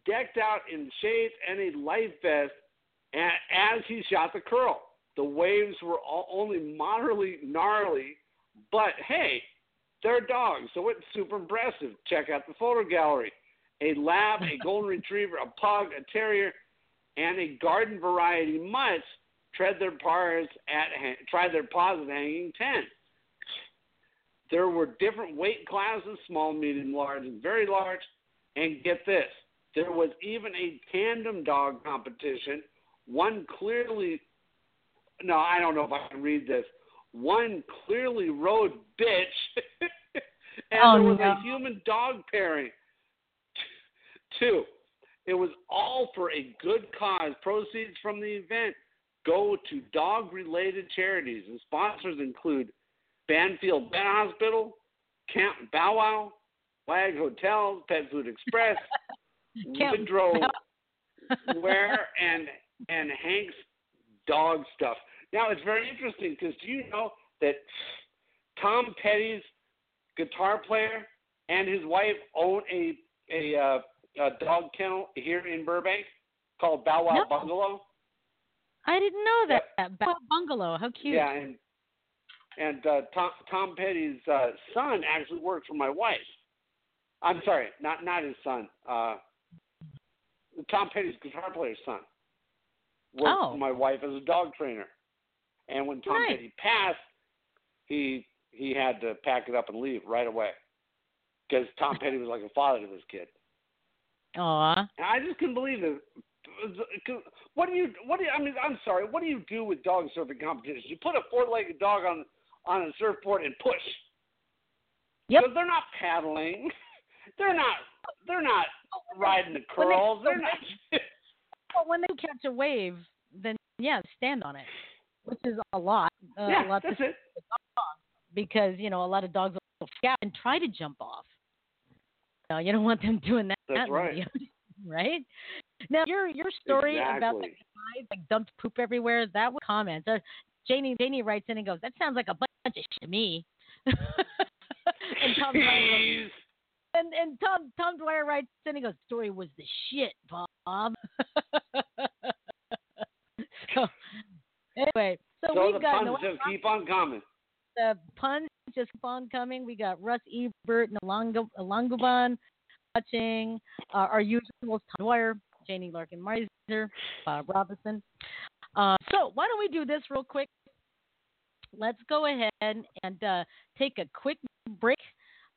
decked out in shades and a life vest as he shot the curl. The waves were all, only moderately gnarly, but hey, they're dogs, so it's super impressive. Check out the photo gallery. A lab, a golden retriever, a pug, a terrier, and a garden variety mutt tread their paws at tried their paws at hanging ten. There were different weight classes: small, medium, large, and very large. And get this, there was even a tandem dog competition. One clearly, no, I don't know if I can read this. One clearly rode bitch, and Oh, there was no. a human dog pairing. Two, it was all for a good cause. Proceeds from the event go to dog related charities, and sponsors include Banfield Pet Hospital, Camp Bow Wow, Wag Hotels, Pet Food Express, Woodrow Wear, and and Hank's dog stuff. Now it's very interesting because do you know that Tom Petty's guitar player and his wife own a a, uh, a dog kennel here in Burbank called Bow Wow No. Bungalow. I didn't know that. Bow Wow Bungalow. How cute. Yeah, and and uh, Tom Tom Petty's uh, son actually works for my wife. I'm sorry, not not his son. Uh, Tom Petty's guitar player's son worked Oh. for my wife as a dog trainer. And when Tom Nice. Petty passed, he he had to pack it up and leave right away because Tom Petty was like a father to this kid. Aw. And I just couldn't believe it. What do you? What do you, I mean? I'm sorry. What do you do with dog surfing competitions? You put a four-legged dog on on a surfboard and push. Yep. So they're not paddling. They're not. They're not riding the curls. They're not. Well, when they catch a wave, then yeah, stand on it, which is a lot. Uh, yeah, a lot that's it. because you know a lot of dogs will scout and try to jump off. No, you don't want them doing that. That's right. right? Now your your story about the Exactly. guys like dumped poop everywhere. That was comments. Uh, Janie Janie writes in and goes, "That sounds like a bunch of shit to me." and Tom Dwyer goes, Jeez. And and Tom Tom Dwyer writes and goes, "Story was the shit, Bob." so anyway, so, So we've the got puns just keep on coming. the puns just keep on coming. We got Russ Ebert and Alongo, Alongoban watching. Uh, our usuals, Tom Dwyer, Janie Larkin Meiser, Bob Robinson. Uh, so why don't we do this real quick? Let's go ahead and uh, take a quick break.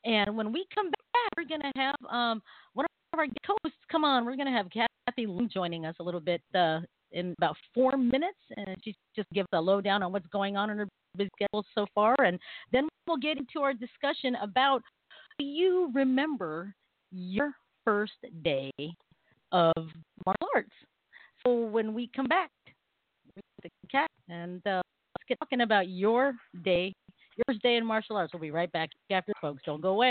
And when we come back, we're going to have um, one of our hosts come on. We're going to have Kathy joining us a little bit uh, in about four minutes. And she's just give us a lowdown on what's going on in her busy schedule so far. And then we'll get into our discussion about do you remember your first day of martial arts? So when we come back, the cat and uh, let's get talking about your day, your day in martial arts. We'll be right back after, folks. Don't go away.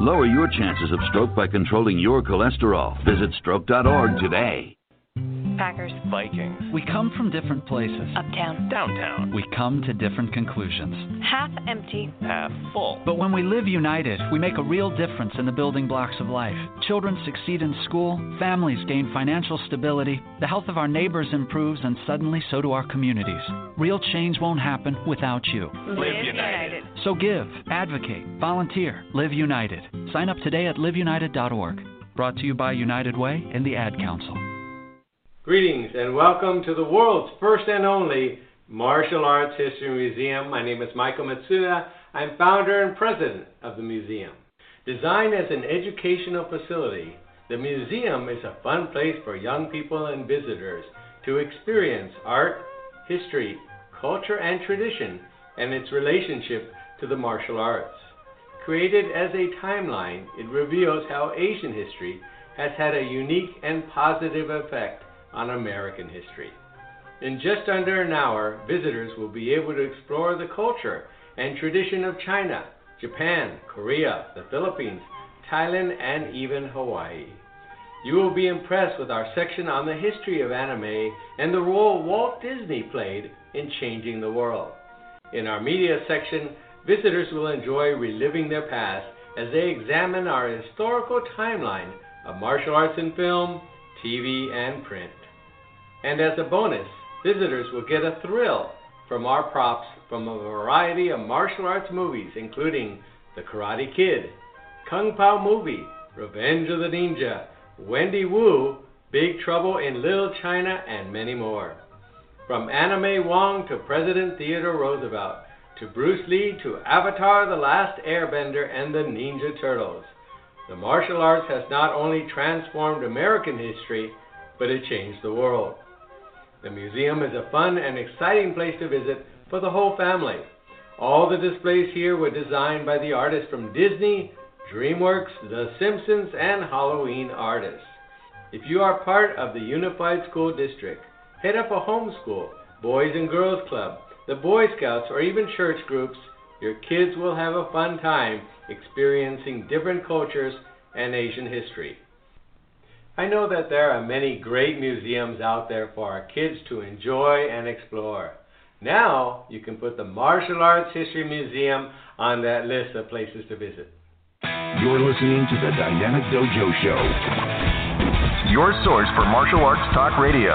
Lower your chances of stroke by controlling your cholesterol. Visit stroke.org today. Packers. Vikings. We come from different places. Uptown. Downtown. We come to different conclusions. Half empty. Half full. But when we live united, we make a real difference in the building blocks of life. Children succeed in school, families gain financial stability, the health of our neighbors improves, and suddenly so do our communities. Real change won't happen without you. Live United. So give, advocate, volunteer, live united. Sign up today at liveunited.org. Brought to you by United Way and the Ad Council. Greetings and welcome to the world's first and only Martial Arts History Museum. My name is Michael Matsuda. I'm founder and president of the museum. Designed as an educational facility, the museum is a fun place for young people and visitors to experience art, history, culture, and tradition and its relationship to the martial arts. Created as a timeline, it reveals how Asian history has had a unique and positive effect on American history. In just under an hour, visitors will be able to explore the culture and tradition of China, Japan, Korea, the Philippines, Thailand, and even Hawaii. You will be impressed with our section on the history of anime and the role Walt Disney played in changing the world. In our media section, visitors will enjoy reliving their past as they examine our historical timeline of martial arts in film, TV, and print. And as a bonus, visitors will get a thrill from our props from a variety of martial arts movies, including The Karate Kid, Kung Pow Movie, Revenge of the Ninja, Wendy Wu, Big Trouble in Little China, and many more. From May Wong to President Theodore Roosevelt, to Bruce Lee to Avatar The Last Airbender and the Ninja Turtles. The martial arts has not only transformed American history, but it changed the world. The museum is a fun and exciting place to visit for the whole family. All the displays here were designed by the artists from Disney, DreamWorks, The Simpsons, and Halloween artists. If you are part of the Unified School District, head up a homeschool, Boys and Girls Club, the Boy Scouts, or even church groups, your kids will have a fun time experiencing different cultures and Asian history. I know that there are many great museums out there for our kids to enjoy and explore. Now you can put the Martial Arts History Museum on that list of places to visit. You're listening to the Dynamic Dojo Show. Your source for martial arts talk radio.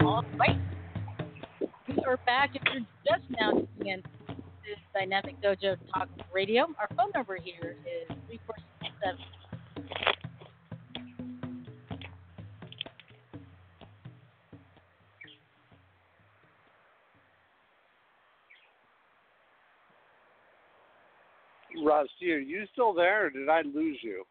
All right. We are back. If you're just now tuning in, this is Dynamic Dojo Talk Radio. Our phone number here is 3467. Rusty, are you still there, or did I lose you?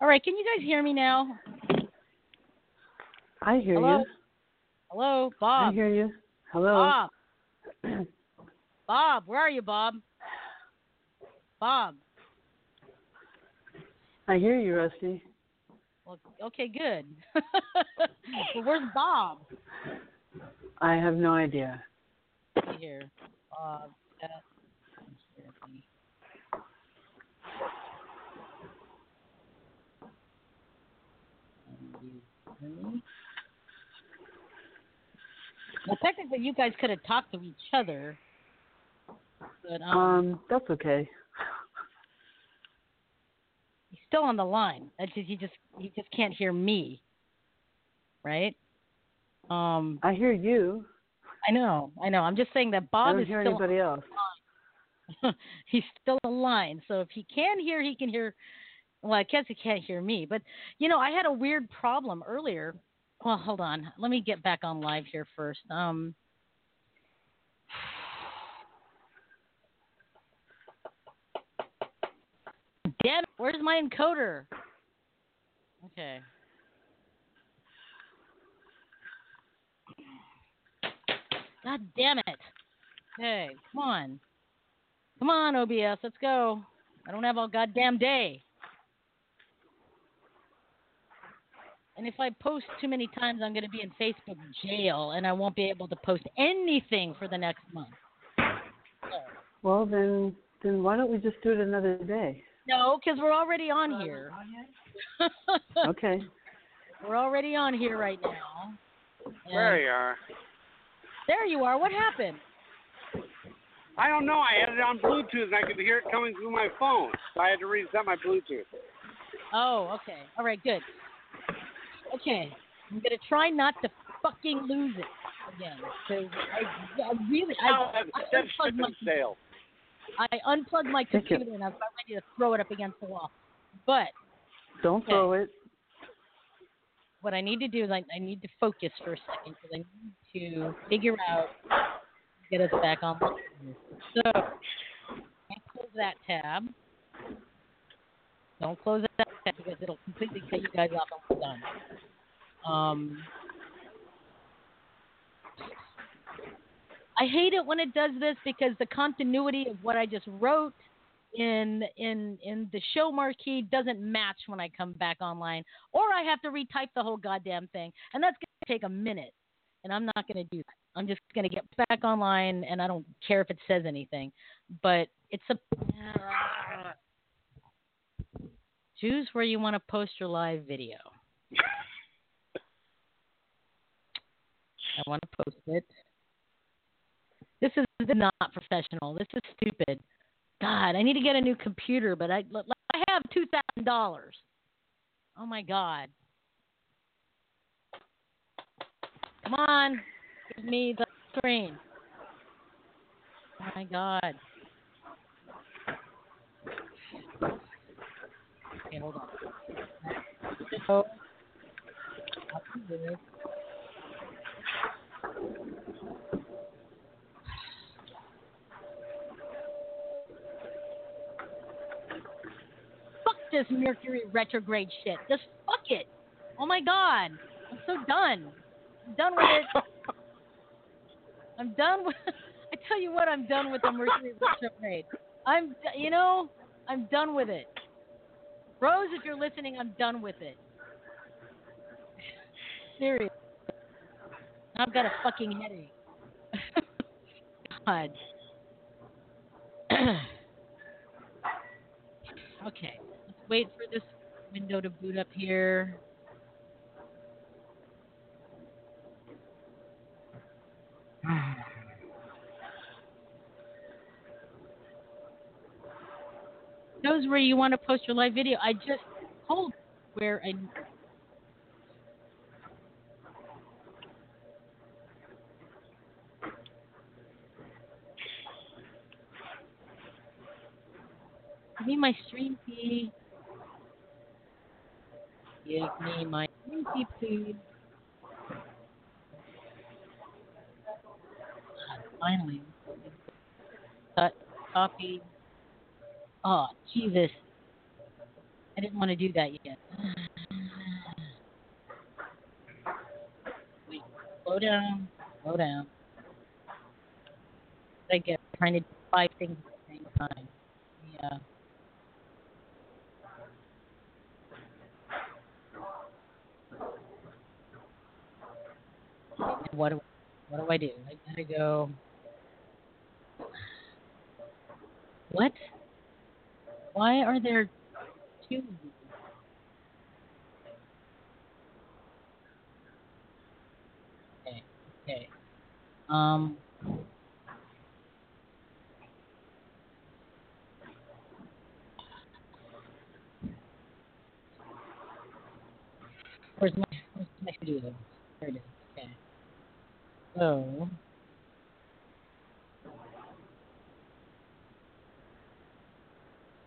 All right, can you guys hear me now? I hear Hello? you. Hello, Bob. I hear you. Hello. Bob. Bob, where are you, Bob? Bob. I hear you, Rusty. Well, okay, good. well, where's Bob? I have no idea. Here. Bob. uh, Well, technically, you guys could have talked to each other, but um, Um, that's okay. he's still on the line. That's just, he just he just can't hear me, right? Um, I hear you. I know, I know. I'm just saying that I Bob don't is hear still anybody else. he's still on the line. So if he can hear, he can hear. Well, I guess he can't hear me. But you know, I had a weird problem earlier. Well, hold on. Let me get back on live here first. Um. Damn! Where's my encoder? Okay. God damn it! Hey, come on. Come on, OBS, let's go. I don't have all goddamn day. And if I post too many times, I'm going to be in Facebook jail, and I won't be able to post anything for the next month. Well, then, then why don't we just do it another day? No, because we're already on here. Okay. We're already on here right now. There you are. There you are. What happened? I don't know. I had it on Bluetooth and I could hear it coming through my phone, so I had to reset my Bluetooth. Oh, okay. All right, good. Okay, I'm gonna try not to fucking lose it again. 'cause I, I really, I, No, that's, I unplugged my, ship and sail. I unplugged my computer and I was about ready to throw it up against the wall. But Don't Okay. throw it. what I need to do is I, I need to focus for a second because I need to figure out get us back on. The So, don't close that tab. Don't close that tab because it'll completely cut you guys off we're done. Um, I hate it when it does this because the continuity of what I just wrote in in in the show marquee doesn't match when I come back online, or I have to retype the whole goddamn thing, and that's gonna take a minute, and I'm not gonna do that. I'm just gonna get back online, and I don't care if it says anything, but it's a choose where you want to post your live video. I want to post it. This is not professional. This is stupid. God, I need to get a new computer, but I I have two thousand dollars. Oh my God! Come on, give me the screen. Oh my God. Okay, hold on. So, I'll do this. fuck this Mercury retrograde shit. Just fuck it. Oh my god. I'm so done. I'm done with it. I'm done with. I tell you what, I'm done with the Mercury retrograde. I'm, you know, I'm done with it. Rose, if you're listening, I'm done with it. Seriously. I've got a fucking headache. God. okay. Let's wait for this window to boot up here. Those where you want to post your live video. I just told where I. Give me my stream key. Give me my stream key, please. Finally. Cut, copy. Oh, Jesus. I didn't want to do that yet. Wait, slow down. Slow down. I get uh, trying to do five things at the same time. Yeah. What do, what do I do? I gotta go. What? Why are there two? Okay. Um. Where's my where's my studio? There it is. Okay. So.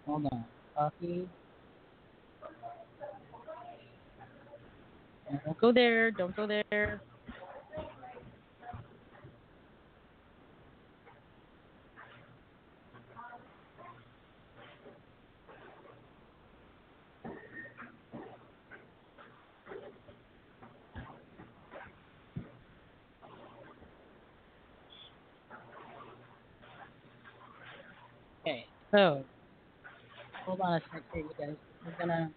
Hold on. Copy. Don't go there. Don't go there. Okay, so hold on a sec here, you guys. We're gonna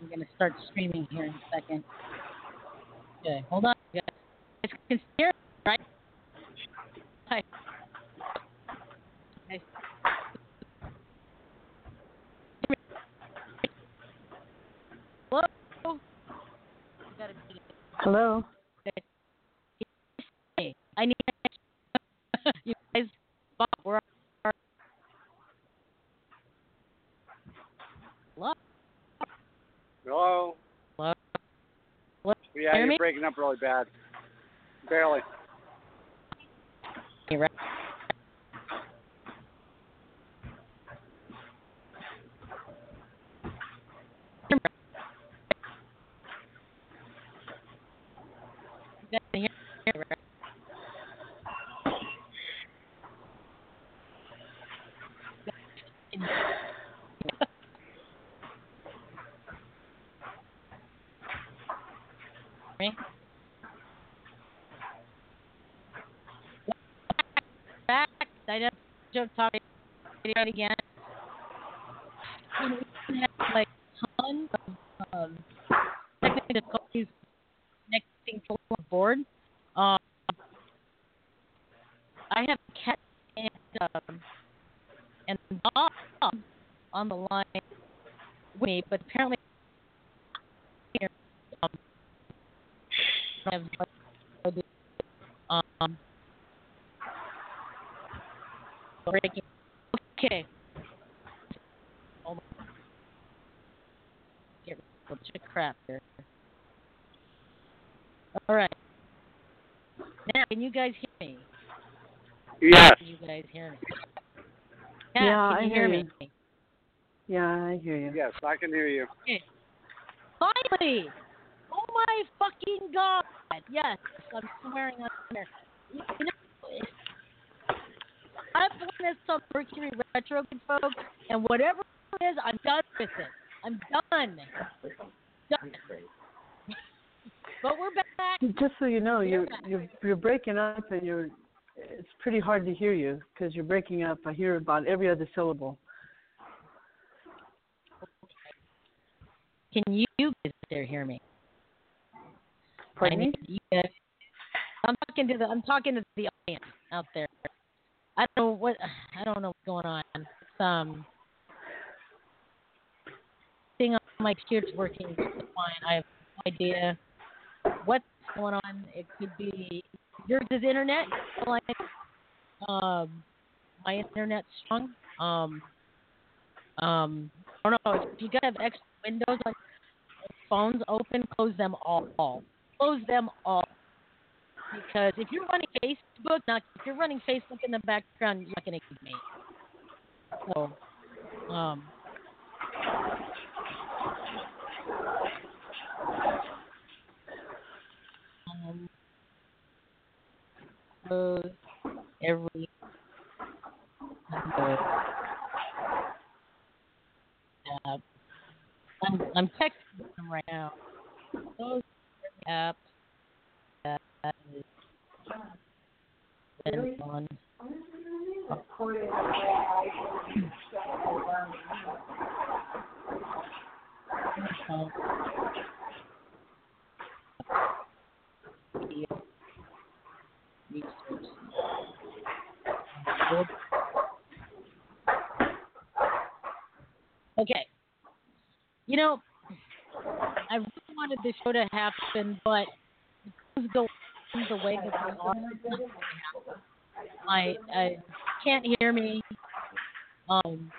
we're gonna start streaming here in a second. Okay, hold on, guys. You guys can hear, me, right? Hi. Okay. Hello. You gotta be- Hello. Hey, I need you guys. Bob, where Hello. Hello. Hello. Hello. Yeah, you're breaking up really bad. Barely. You right? You guys can hear me, right? Me? Back, I know joke talking it again. We have like tons of um, technical difficulties connecting to the board. Um, I have Cat and um, and Bob on the line with me, but apparently um, I have um breaking. Okay. Get a bunch of crap here. All right. Now, can you guys hear me? Yes. Can you guys hear me? Yeah, can I you hear hear you. me? Yeah, I hear you. Yes, I can hear you. Okay. Finally! Oh my fucking god! Yes, I'm swearing on there. You know, I've witnessed some Mercury retrograde, folks, and whatever it is, I'm done with it. I'm done. Done. but we're back. Just so you know, you're you're you're breaking up, and you're. It's pretty hard to hear you because you're breaking up. I hear about every other syllable. Can you guys there hear me? Pardon me? I'm talking to the I'm talking to the audience out there. I don't know what I don't know what's going on. Um, thing on my computer's working fine. I have no idea what's going on. It could be yours is internet. Like, um, my internet's strong. Um, um, I don't know if you guys have extra windows on phones open. Close them all. Close them all. Because if you're running Facebook, not if you're running Facebook in the background, you're not going to get me. So, um, um, every. Uh, I'm I'm texting them right now app that is really? on. Oh. Wanted this show to happen, but go the way that they are. I I can't hear me. Um.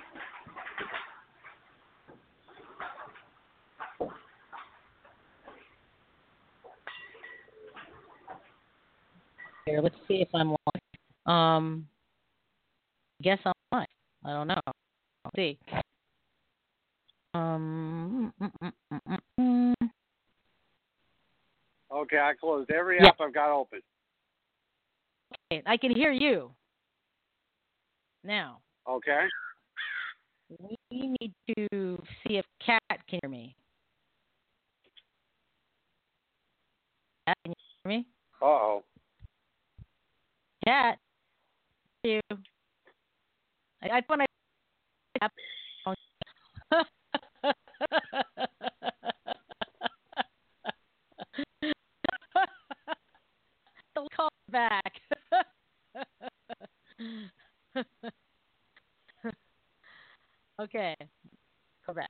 Here, let's see if I'm live. Um, I guess I'm live. I don't know. Let's see. Um. mm, mm, mm, mm, mm. Okay, I closed every Yeah. app I've got open. Okay, I can hear you. Now, Okay. we need to see if Cat can hear me. Cat, can you hear me? Uh oh. Cat, you. I, I when I. He'll call back. okay. Go back.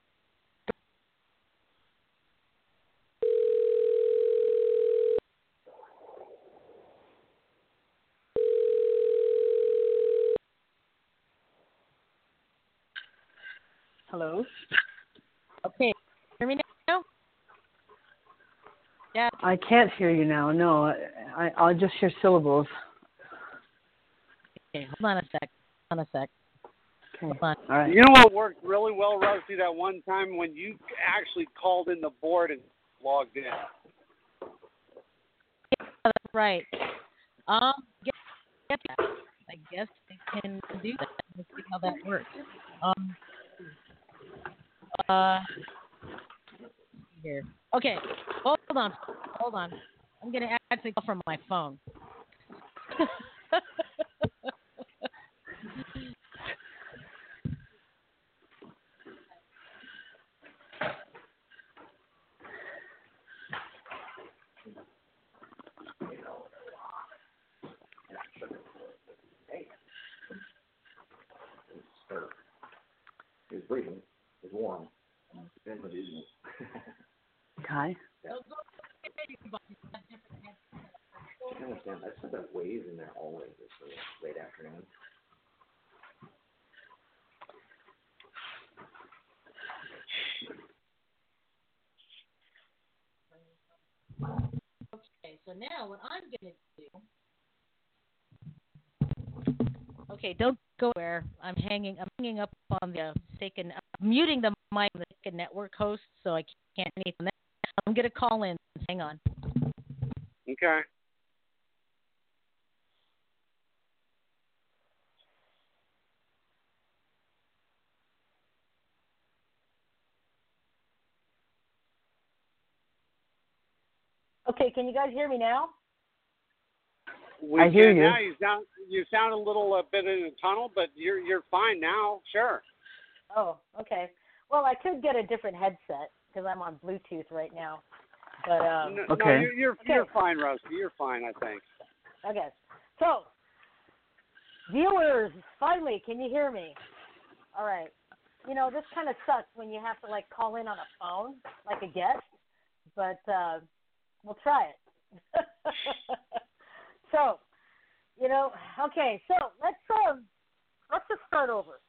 Hello. Okay. Hear me now? Yeah. I can't hear you now. No, I, I I'll just hear syllables. Okay. Hold on a sec. Hold on a sec. Okay. All right. You know what worked really well, Rusty, that one time when you actually called in the board and logged in. Yeah, That's right. Um, get, get. I guess I can do that. Let's see how that works. Um, uh, here. Okay, hold on, hold on. I'm gonna actually call from my phone. It's breathing. It's warm. Depends what it is. Hi. I understand. I spent that ways in there always this sort of late afternoon. Okay, so now what I'm gonna do. Okay, don't go where I'm hanging. I'm hanging up on the uh, mistaken. I'm uh, muting the mic on the network host, so I can't anything. That. I'm gonna call in. Hang on. Okay. Okay, can you guys hear me now? We I hear you. Now you sound you sound a little uh, bit in a tunnel, but you're you're fine now. Sure. Oh, okay. Well, I could get a different headset because I'm on Bluetooth right now. But um, no, no, Okay. you're you're, Okay. you're fine, Rusty. You're fine, I think. Okay. So, viewers, finally, can you hear me? All right. You know, this kind of sucks when you have to like call in on a phone like a guest, but uh, we'll try it. so, you know, okay. So let's um, let's just start over.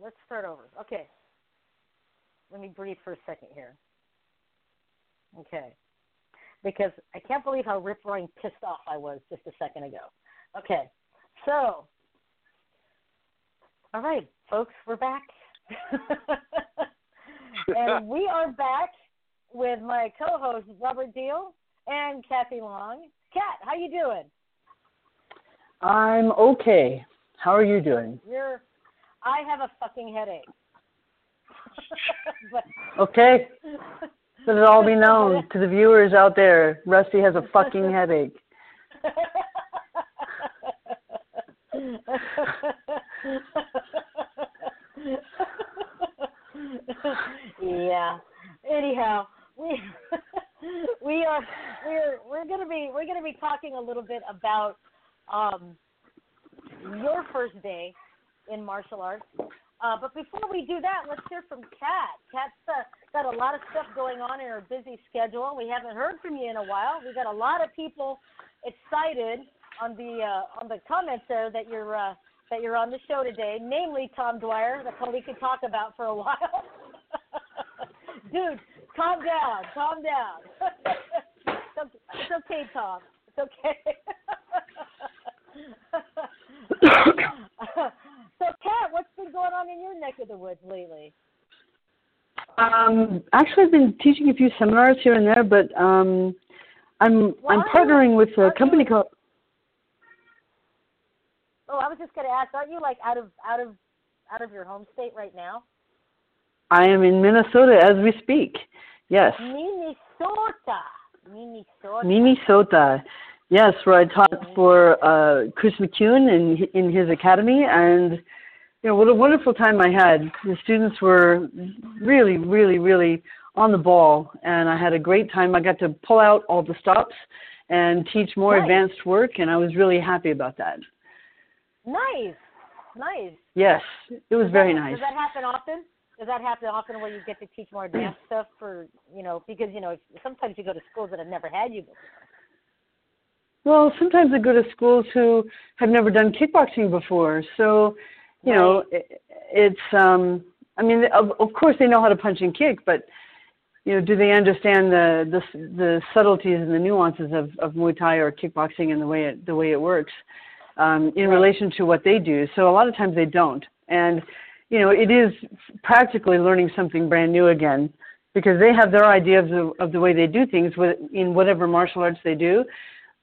Let's start over. Okay. Let me breathe for a second here. Okay. Because I can't believe how rip roaring pissed off I was just a second ago. Okay. So, all right, folks, we're back. and we are back with my co-host Robert Deahl and Kathy Long. Kat, how you doing? I'm okay. How are you doing? You're I have a fucking headache. but Okay. Let it all be known to the viewers out there. Rusty has a fucking headache. yeah. Anyhow, we we are we're we're gonna be we're gonna be talking a little bit about um your first day in martial arts. Uh, but before we do that, let's hear from Kat. Kat's uh, got a lot of stuff going on in her busy schedule. We haven't heard from you in a while. We got a lot of people excited on the uh, on the comments there that you're uh, that you're on the show today, namely Tom Dwyer, that we could talk about for a while. Dude, calm down, calm down. it's okay, it's okay Tom. It's okay. so, Kat, what's been going on in your neck of the woods lately? Um, actually, I've been teaching a few seminars here and there, but um, I'm I'm partnering with a company called. Oh, I was just going to ask, aren't you like out of out of out of your home state right now? I am in Minnesota as we speak. Yes, Minnesota. Minnesota. Minnesota. Yes, where I taught for uh, Chris McCune in in his academy, and you know what a wonderful time I had. The students were really, really, really on the ball, and I had a great time. I got to pull out all the stops and teach more Nice. advanced work, and I was really happy about that. Nice. Nice. Yes, it was Does very that- nice. Does that happen often? Does that happen often where you get to teach more advanced stuff for, you know, because, you know, sometimes you go to schools that have never had you before. Well, sometimes I go to schools who have never done kickboxing before, so you know it, it's. um I mean, of, of course they know how to punch and kick, but you know, do they understand the the, the subtleties and the nuances of, of Muay Thai or kickboxing and the way it the way it works um, in relation to what they do? So a lot of times they don't, and you know, it is practically learning something brand new again because they have their ideas of, of the way they do things with, in whatever martial arts they do,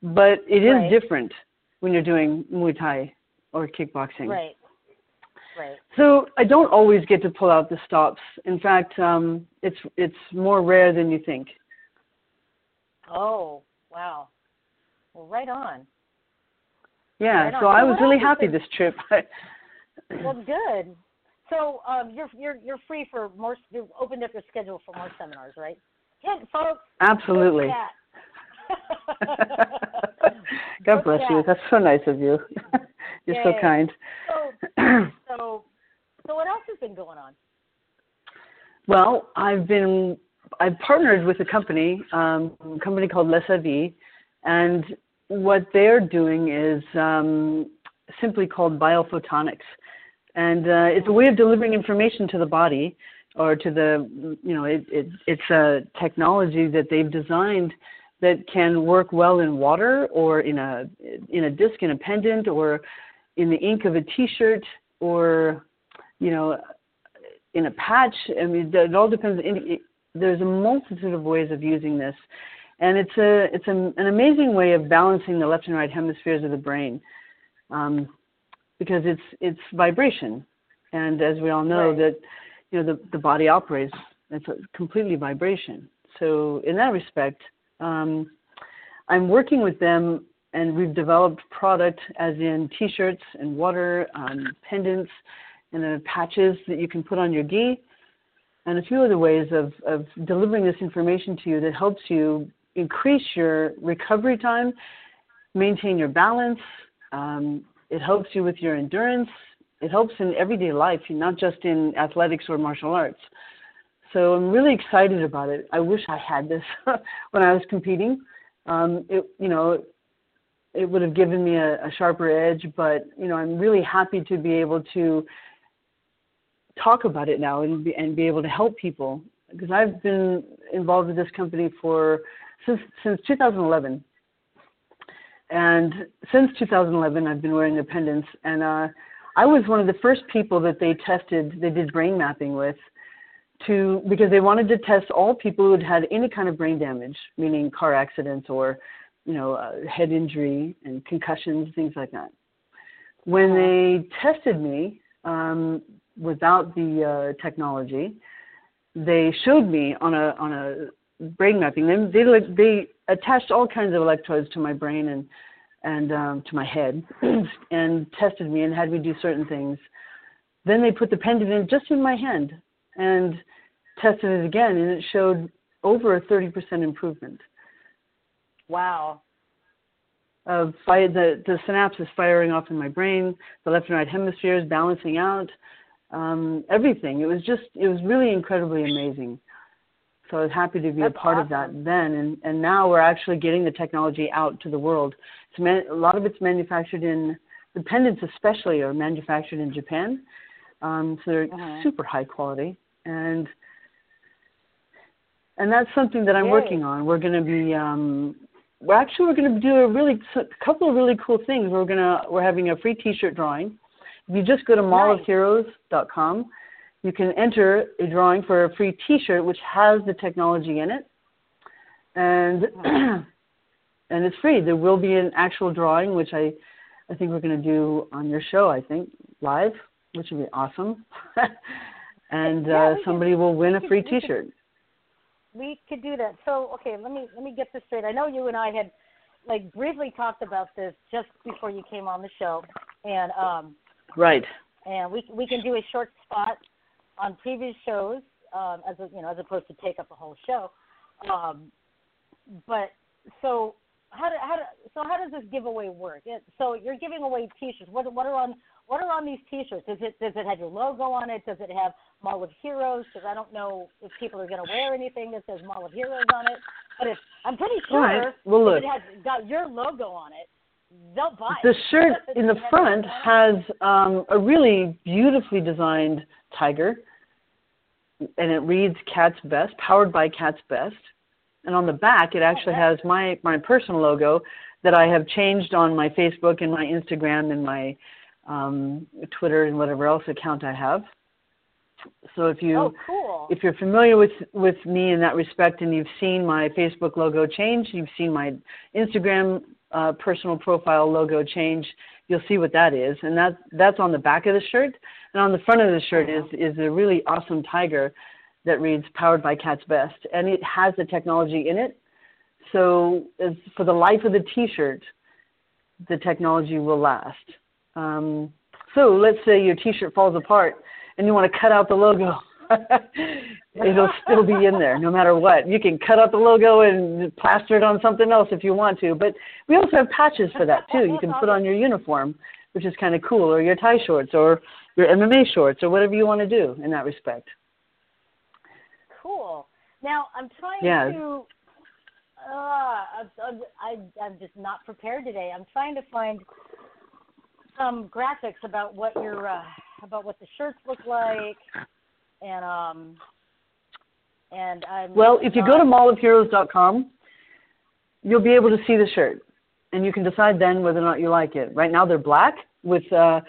but it is Right. different when you're doing Muay Thai or kickboxing. Right. Right. So I don't always get to pull out the stops. In fact, um, it's it's more rare than you think. Oh, wow. Well, right on. Yeah. Right on. so I was really happy this trip. Well, good. So um, you're you're you're free for more. You've opened up your schedule for more seminars, right? Hint, folks. Absolutely. God bless you. That's so nice of you. You're so kind. So, so, so what else has been going on? Well, I've been I've partnered with a company, um, a company called Les Avis, and what they're doing is um, simply called biophotonics, and uh, it's a way of delivering information to the body or to the you know it, it it's a technology that they've designed that can work well in water or in a in a disc in a pendant or in the ink of a T-shirt or you know in a patch. I mean, it all depends. There's a multitude of ways of using this, and it's a it's a, an amazing way of balancing the left and right hemispheres of the brain, um, because it's it's vibration, and as we all know that you know the the body operates it's a completely vibration. So in that respect, um, I'm working with them, and we've developed product as in T-shirts and water um, pendants and then patches that you can put on your gi, and a few other ways of, of delivering this information to you that helps you increase your recovery time, maintain your balance. Um, it helps you with your endurance. It helps in everyday life, not just in athletics or martial arts. So I'm really excited about it. I wish I had this when I was competing. Um, it, you know, it would have given me a, a sharper edge, but you know, I'm really happy to be able to talk about it now and be, and be able to help people because I've been involved with this company for since since 2011. And since 2011, I've been wearing the pendants, and uh, I was one of the first people that they tested. They did brain mapping with, to because they wanted to test all people who had had any kind of brain damage, meaning car accidents or, you know, uh, head injury and concussions, things like that. When they tested me um, without the uh, technology, they showed me on a on a brain mapping. They they, they attached all kinds of electrodes to my brain and and um, to my head and tested me and had me do certain things. Then they put the pendant in just in my hand and tested it again, and it showed over a 30% improvement Wow. of fi- the the synapses firing off in my brain, the left and right hemispheres balancing out, um, everything. It was just it was really incredibly amazing. So I was happy to be That's a part of that then, and and now we're actually getting the technology out to the world. It's man- a lot of it's manufactured in the pendants, especially, are manufactured in Japan, um, so they're Uh-huh. super high quality, and and that's something that I'm Yay. working on. We're going to be um, we're actually we're going to do a really a couple of really cool things. We're gonna we're having a free T-shirt drawing. If you just go to mallofheroes.com, you can enter a drawing for a free T-shirt which has the technology in it, and and it's free. There will be an actual drawing which I I think we're going to do on your show. I think live, which would be awesome. and Yeah, uh, we could- somebody will win a we could- free we could- T-shirt. we could do that. So, okay, let me let me get this straight. I know you and I had like briefly talked about this just before you came on the show, and um, Right. and we we can do a short spot on previous shows um, as a, you know as opposed to take up a whole show. Um, but so how do, how do, so how does this giveaway work? It, so you're giving away T-shirts. What what are on what are on these T-shirts? Does it does it have your logo on it? Does it have Mall of Heroes? Because I don't know if people are going to wear anything that says Mall of Heroes on it. But if I'm pretty sure Right. Well, if look. it has got your logo on it, they'll buy The shirt in the front has um, a really beautifully designed tiger, and it reads Cat's Best, powered by Cat's Best. And on the back, it actually has my my personal logo that I have changed on my Facebook and my Instagram and my um, Twitter and whatever else account I have. So if you Oh, cool. if you're familiar with with me in that respect and you've seen my Facebook logo change, you've seen my Instagram uh, personal profile logo change, you'll see what that is, and that that's on the back of the shirt, and on the front of the shirt is is a really awesome tiger that reads "Powered by Cat's Best," and it has the technology in it. So for the life of the T-shirt, the technology will last. Um, so let's say your T-shirt falls apart and you want to cut out the logo. It'll still be in there no matter what. You can cut out the logo and plaster it on something else if you want to. But we also have patches for that too. You can put on your uniform, which is kind of cool, or your Thai shorts, or your MMA shorts, or whatever you want to do in that respect. Cool. Now I'm trying Yeah. to. Uh, I'm, I'm, I- I'm just not prepared today. I'm trying to find some graphics about what your uh, about what the shirts look like, and um, and I'm. Well, if you go to mallofheroes.com, you'll be able to see the shirt, and you can decide then whether or not you like it. Right now, they're black with uh,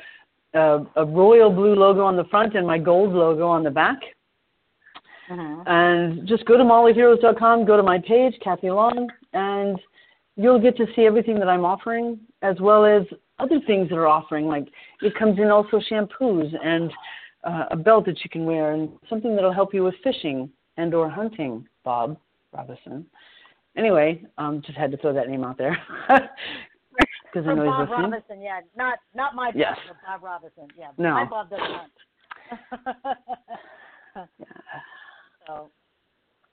a, a royal blue logo on the front and my gold logo on the back. Mhm. And just go to mallofheroes.com, go to my page, Kathy Long, and you'll get to see everything that I'm offering, as well as other things that are offering. Like it comes in also shampoos and uh, a belt that you can wear, and something that'll help you with fishing and or hunting. Bob Robinson. Anyway, um, just had to throw that name out there because I know Bob he's listening. Robinson, yeah, not not my Bob, Yes. Bob Robinson, yeah. No. My Bob doesn't hunt. so,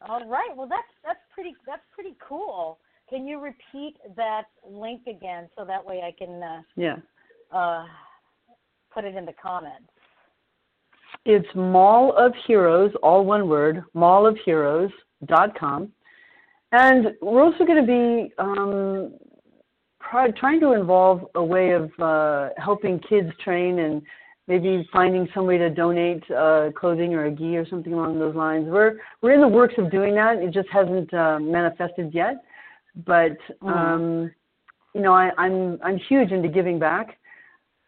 all right. Well, that's that's pretty that's pretty cool. Can you repeat that link again so that way I can uh, Yeah. uh, put it in the comments? It's Mall of Heroes, all one word, mallofheroes.com. And we're also going to be um, pri- trying to involve a way of uh, helping kids train and maybe finding some way to donate uh, clothing or a gi or something along those lines. We're we're in the works of doing that. It just hasn't uh, manifested yet. But um, you know, I, I'm I'm huge into giving back.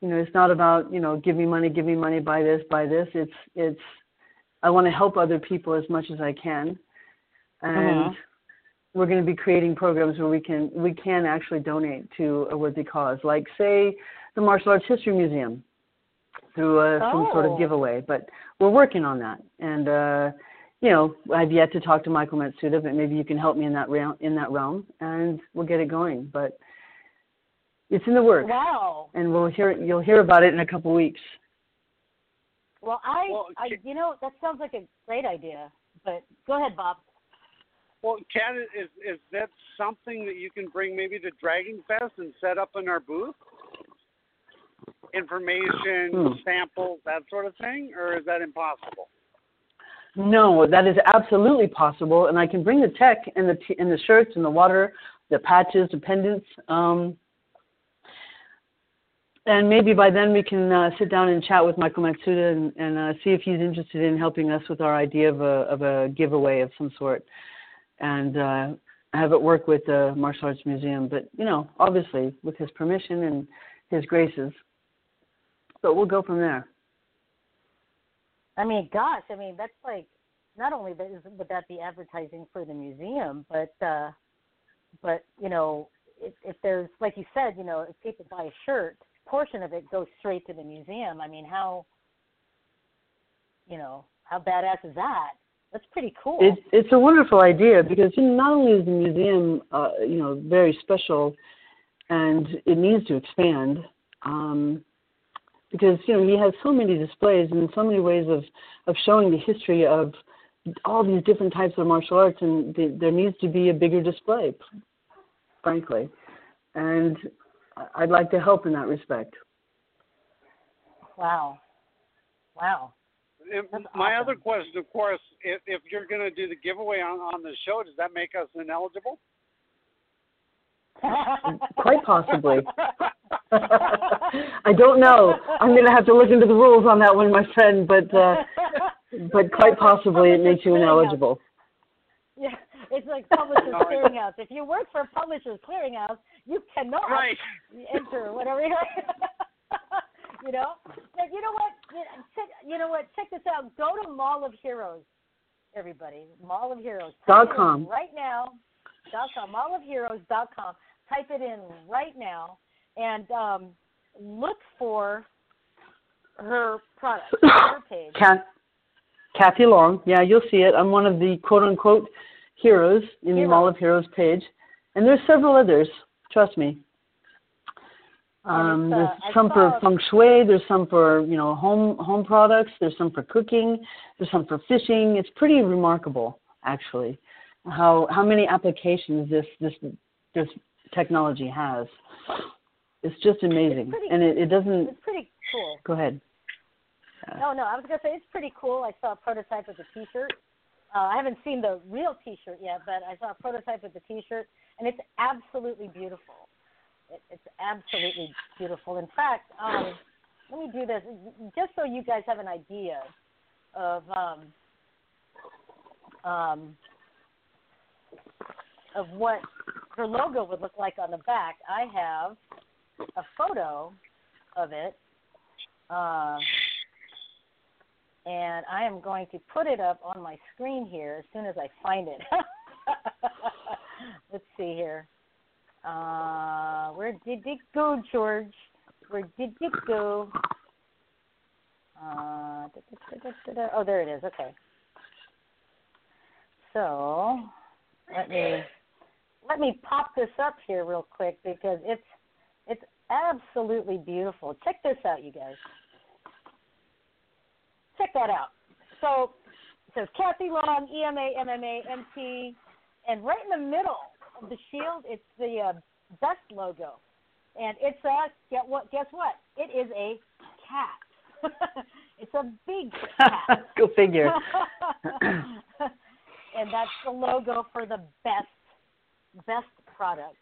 You know it's not about you know give me money give me money buy this buy this. It's it's i want to help other people as much as i can. And Mhm. we're going to be creating programs where we can we can actually donate to a worthy cause like say the martial arts history museum through uh, some sort Oh. of giveaway. But we're working on that. And uh you know i've yet to talk to michael matsuda but maybe you can help me in that realm in that realm and we'll get it going but It's in the works, Wow. and we'll hear you'll hear about it in a couple weeks. Well, I, Well, I, you know, that sounds like a great idea. But go ahead, Bob. Well, Kat, is is that something that you can bring maybe to Dragon Fest and set up in our booth? Information, Hmm. samples, that sort of thing, or is that impossible? No, that is absolutely possible, and I can bring the tech and the t- and the shirts and the water, the patches, the pendants. Um, and maybe by then we can uh, sit down and chat with Michael Matsuda and, and uh, see if he's interested in helping us with our idea of a of a giveaway of some sort, and uh, have it work with the Martial Arts Museum. But you know, obviously with his permission and his graces. But we'll go from there. I mean, gosh, I mean that's like not only that is would that be advertising for the museum, but uh but you know, if, if there's like you said, you know, if people buy a shirt, portion of it goes straight to the museum. I mean, how you know, how badass is that? That's pretty cool. It's it's a wonderful idea because you know, not only is the museum uh, you know very special, and it needs to expand, um, because you know he has so many displays and so many ways of of showing the history of all these different types of martial arts, and th- there needs to be a bigger display, frankly, and I- I'd like to help in that respect. wow. Wow. And my other question, of course, if, if you're going to do the giveaway on, on the show, does that make us ineligible? Quite possibly. I don't know. I'm going to have to look into the rules on that one, my friend. But uh, but quite possibly it makes you ineligible. Yeah, it's like Publishers Clearinghouse. If you work for Publishers Clearinghouse, you cannot Right. enter whatever. you you know, but you know what? Check, you know what? Check this out. Go to Mall of Heroes, everybody. Mall of Heroes. Dot Type it in com. right now. Dot com. Mall of Heroes. Dot com. Type it in right now and um, look for her product, her page. Kathy Long. Yeah, you'll see it. I'm one of the quote unquote heroes in the Mall of Heroes page, and there's several others. Trust me. Um, it's, uh, there's some for feng shui. There's some for you know home home products. There's some for cooking. There's some for fishing. It's pretty remarkable, actually, how how many applications this this this technology has. It's just amazing, pretty- and it, it doesn't. It's pretty cool. Go ahead. No, no, I was gonna say it's pretty cool. I saw a prototype of the T-shirt. Uh, I haven't seen the real T-shirt yet, but I saw a prototype of the T-shirt, and it's absolutely beautiful. It, it's absolutely beautiful. In fact, um, let me do this just so you guys have an idea of um, um, of what her logo would look like on the back. I have a photo of it. Uh, and I am going to put it up on my screen here as soon as I find it. Let's see here. Uh, where did it go, George? Where did it go? Uh. Oh, there it is. Okay. So let me let me pop this up here real quick because it's it's absolutely beautiful. Check this out, you guys. Check that out. So it says Kathy Long, E EMA, MMA, MT, and right in the middle of the shield, it's the uh, best logo, and it's a get what? Guess what? It is a cat. it's a big cat. Go figure. and that's the logo for the best best product.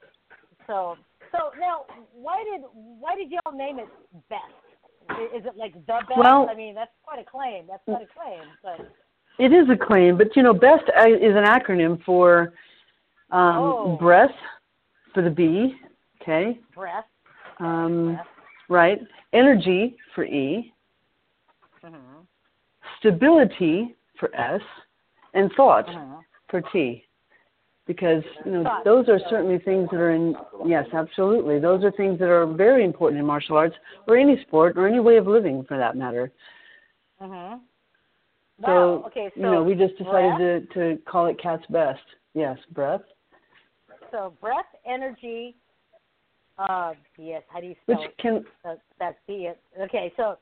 So so now why did why did y'all name it best? Is it like the best? Well- I mean that's quite a claim. That's quite a claim. But It is a claim, but you know, BEST uh, is an acronym for um, Oh. breath for the B, okay, breath. um, right? Energy for E, Mm-hmm. stability for S, and thought Mhm. for T. Because you know Thought. those are certainly things that are in yes, absolutely. Those are things that are very important in martial arts or any sport or any way of living for that matter. Mhm. So, Wow. Okay. So you know, we just decided breath, to to call it Cat's Best. Yes, breath. So breath, energy, Uh, yes. How do you spell Which it? can Uh, that's B. Okay, so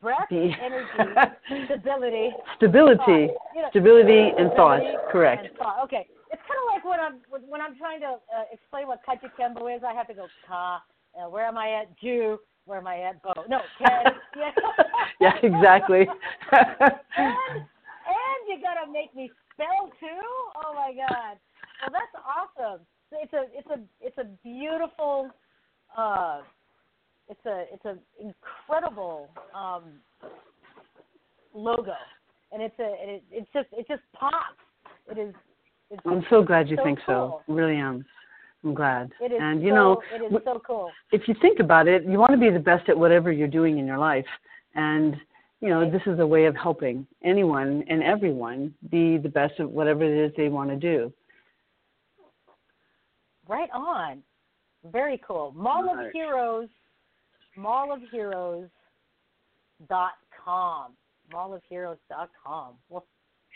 breath, energy, stability, stability. You know, stability and thought. stability Correct. and thought. Okay, kind of like when I'm when I'm trying to uh, explain what Kajukenbo is. I have to go ka. Uh, where am I at? Jew. Where am I at? Bo. No, Ken. yeah. Yeah, exactly. and, and you gotta make me spell too. Oh my god. Well, that's awesome. It's a it's a it's a beautiful. Uh, it's a it's an incredible um, logo, and it's a it it's just it just pops. It is. It's I'm so glad you so think cool. so. Really am. I'm glad. It is and you so, know, it is so cool. if you think about it, you want to be the best at whatever you're doing in your life. And, you know, this is a way of helping anyone and everyone be the best at whatever it is they want to do. Right on. Very cool. Mall of Heroes, Mall of Heroes dot com. Mall of Heroes dot com. Well,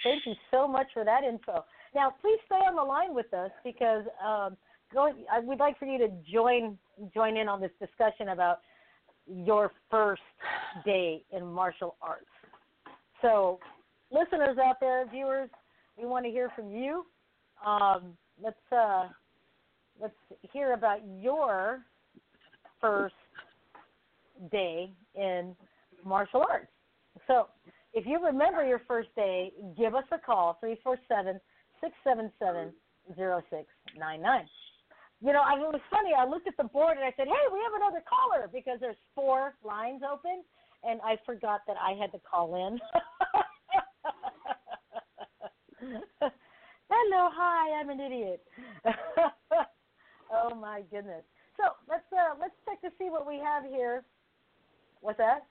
thank you so much for that info. Now, please stay on the line with us because um, going, I would like for you to join join in on this discussion about your first day in martial arts. So, listeners out there, viewers, we want to hear from you. Um, let's uh, let's hear about your first day in martial arts. So, if you remember your first day, give us a call 347 677 0699. You know, I, it was funny. I looked at the board and I said, "Hey, we have another caller," because there's four lines open, and I forgot that I had to call in. Hello, hi, I'm an idiot. oh my goodness. So let's uh, let's check to see what we have here. What's that?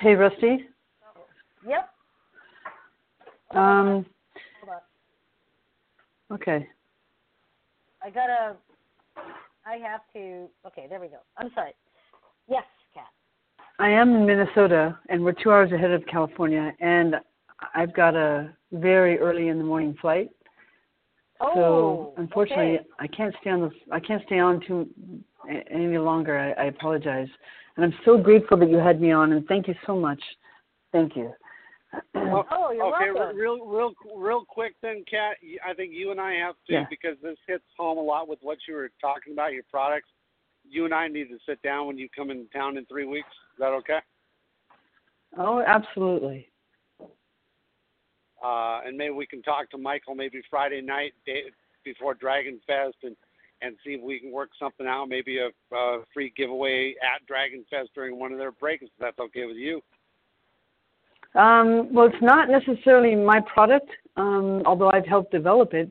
Hey, Rusty. Yep. Um, okay. I gotta. I have to. Okay, there we go. I'm sorry. Yes, Kat. I am in Minnesota, and we're two hours ahead of California, and I've got a very early in the morning flight. Oh, so unfortunately, okay. I can't stay on the I can't stay on too any longer. I, I apologize, and I'm so grateful that you had me on, and thank you so much. Thank you. Oh, you're okay, welcome. real, real, real quick then, Kat. I think you and I have to Yeah. because this hits home a lot with what you were talking about your products. You and I need to sit down when you come in town in three weeks. Is that okay? Oh, absolutely. Uh, and maybe we can talk to Michael maybe Friday night day, before Dragon Fest and and see if we can work something out. Maybe a, a free giveaway at Dragon Fest during one of their breaks. If that's okay with you. Um, well, it's not necessarily my product, um, although I've helped develop it.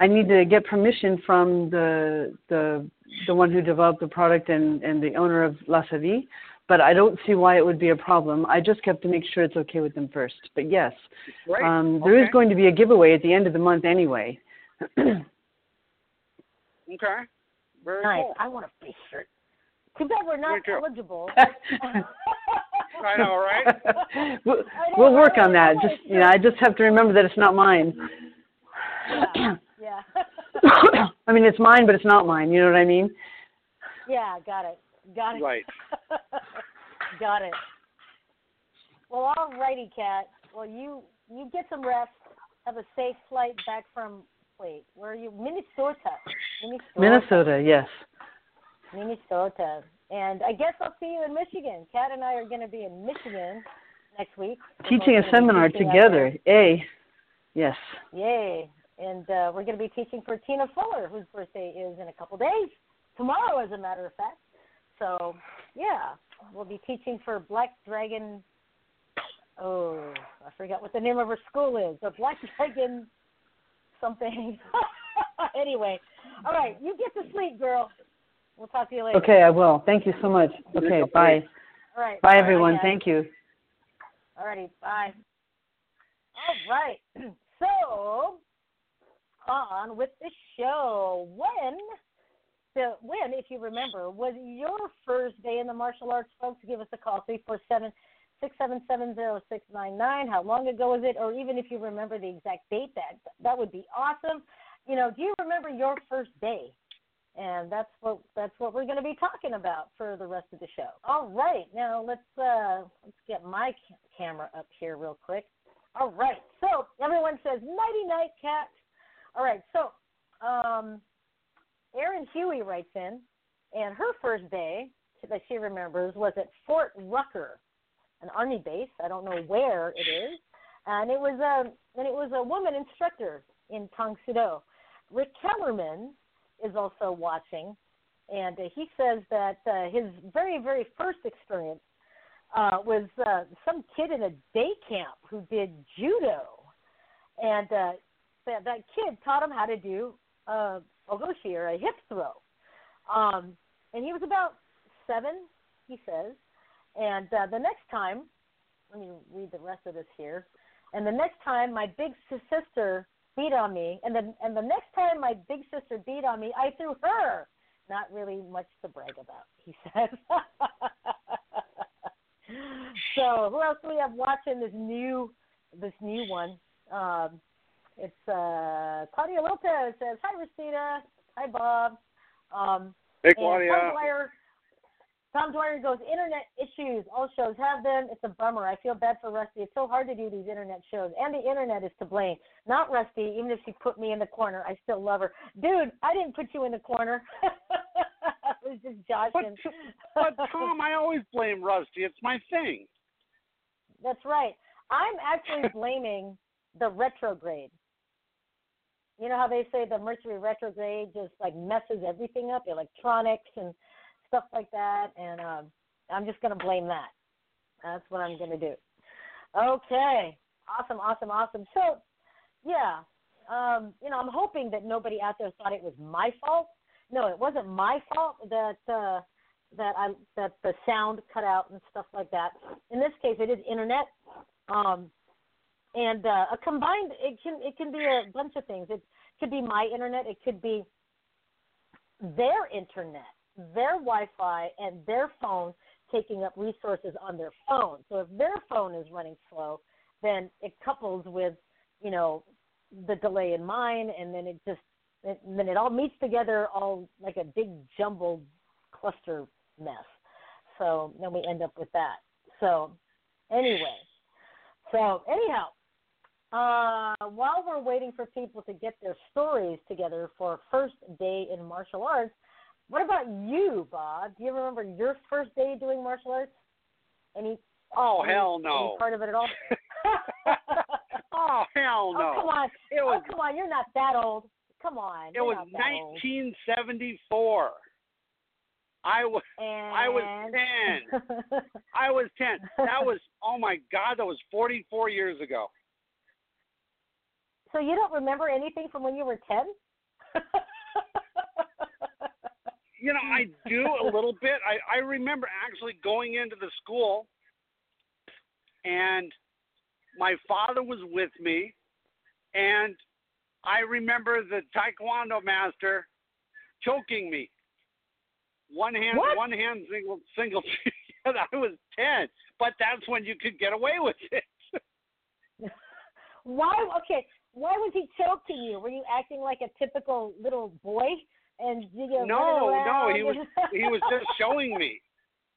I need to get permission from the the the one who developed the product and, and the owner of La Savie, but I don't see why it would be a problem. I just have to make sure it's okay with them first. But yes, Great. um, there is Okay. going to be a giveaway at the end of the month anyway. Okay. Very nice. cool. I want a face shirt. Too bad we're not Me eligible. I know, right? we'll, know, we'll work on that. Just you know, I just have to remember that it's not mine. Yeah. yeah. I mean, it's mine, but it's not mine. You know what I mean? yeah, got it. Got it. Right. got it. Well, all righty, Kat. Well, you you get some rest. Have a safe flight back from. Wait, where are you? Minnesota. Minnesota. Minnesota, yes. Minnesota. And I guess I'll see you in Michigan. Kat and I are going to be in Michigan next week. Teaching a seminar teaching together. A. Yes. Yay. And uh, we're going to be teaching for Tina Fuller, whose birthday is in a couple days. Tomorrow, as a matter of fact. So, yeah, we'll be teaching for Black Dragon. Oh, I forgot what the name of her school is. The Black Dragon something. anyway, all right, you get to sleep, girl. We'll talk to you later. Okay, I will. Thank you so much. Okay, bye. All right. Bye, everyone. guys. Thank you. All righty. Bye. All right. So, on with the show. When, the when, if you remember, was your first day in the martial arts, folks? Give us a call three four seven six seven seven zero six nine nine. How long ago was it? Or even if you remember the exact date, that that would be awesome. you know, do you remember your first day? And that's what that's what we're going to be talking about for the rest of the show. All right, now let's uh, let's get my ca- camera up here real quick. All right, so everyone says nighty night, cat. All right, so um, Erin Huey writes in, and her first day that she remembers was at Fort Rucker, an army base. I don't know where it is, and it was a and it was a woman instructor in Tong Sudo. Rick Kellerman is also watching, and he says that uh, his very very first experience uh, was uh, some kid in a day camp who did judo, and uh, that that kid taught him how to do uh, ogoshi or a hip throw. Um, and he was about seven, he says. And uh, the next time, let me read the rest of this here. And the next time my big sister beat on me, and the and the next time my big sister beat on me, I threw her. Not really much to brag about, he says. so who else do we have watching this new this new one? Um, it's uh, Claudia Lopez says, "Hi, Rosita. Hi, Bob." Um, Hey, Claudia. Tom Dwyer, Tom Dwyer goes, "Internet issues. All shows have them. It's a bummer. I feel bad for Rusty. It's so hard to do these internet shows, and the internet is to blame. Not Rusty. Even if she put me in the corner, I still love her, dude. I didn't put you in the corner. I was just joshing. But Tom, I always blame Rusty. It's my thing. That's right. I'm actually blaming the retrograde. You know how they say the Mercury retrograde just like messes everything up, electronics and stuff like that, and um, I'm just going to blame that. That's what I'm going to do. Okay, awesome, awesome, awesome. So, yeah, um, you know, I'm hoping that nobody out there thought it was my fault. No, it wasn't my fault that uh, that I that the sound cut out and stuff like that. In this case, it is internet, um, and uh, a combined. It can it can be a bunch of things. It could be my internet. It could be their internet, their Wi-Fi, and their phone taking up resources on their phone. So if their phone is running slow, then it couples with you know the delay in mine, and then it just it, then it all meets together all like a big jumbled cluster mess. So then we end up with that. So anyway, so anyhow, uh, while we're waiting for people to get their stories together for first day in martial arts, what about you, Bob? Do you remember your first day doing martial arts? Any? Oh any, hell no. Any part of it at all? oh hell no. Oh come on! It was oh come on! You're not that old. Come on. it was not old. 1974. I was and... I was 10. I was 10. That was oh my god, that was 44 years ago. So you don't remember anything from when you were ten? You know, I do a little bit. I I remember actually going into the school and my father was with me and I remember the taekwondo master choking me. One hand What? one hand single single I was 10, but that's when you could get away with it. Why? Okay. Why was he choking you? Were you acting like a typical little boy? And you know, No, no, he was he was just showing me.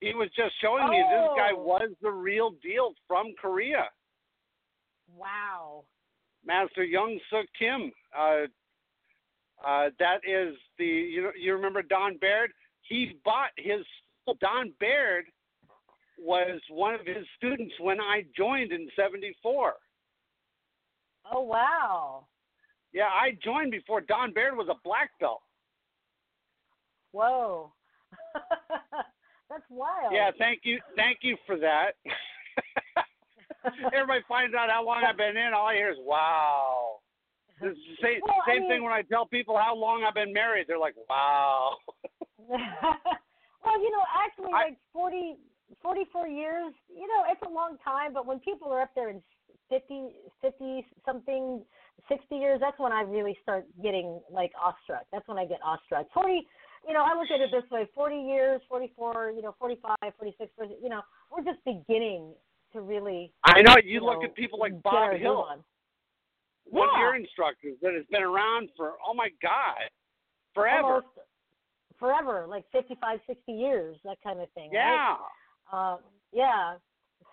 He was just showing me this guy Oh. was the real deal from Korea. Wow. Master Young Suk Kim. Uh, uh, that is the you know you remember Don Baird? He bought his Don Baird was one of his students when I joined in '74. Oh wow. Yeah, I joined before Don Baird was a black belt. Whoa. That's wild. Yeah, thank you, thank you for that. Everybody finds out how long I've been in. All I hear is "Wow." This is the same, Well, I same mean- thing when I tell people how long I've been married. They're like, "Wow." well, you know, actually, I- like forty, forty-four years, you know, it's a long time. But when people are up there in 50, 50 something, 60 years, that's when I really start getting like awestruck. That's when I get awestruck. 40, you know, I look at it this way 40 years, 44, you know, 45, 46, 40, you know, we're just beginning to really. I know you, You look know, at people like Bob Hill. on. one of your instructors that has been around for oh my god, forever. Almost forever, like 55, 60 years, that kind of thing. yeah. Right? Um, yeah,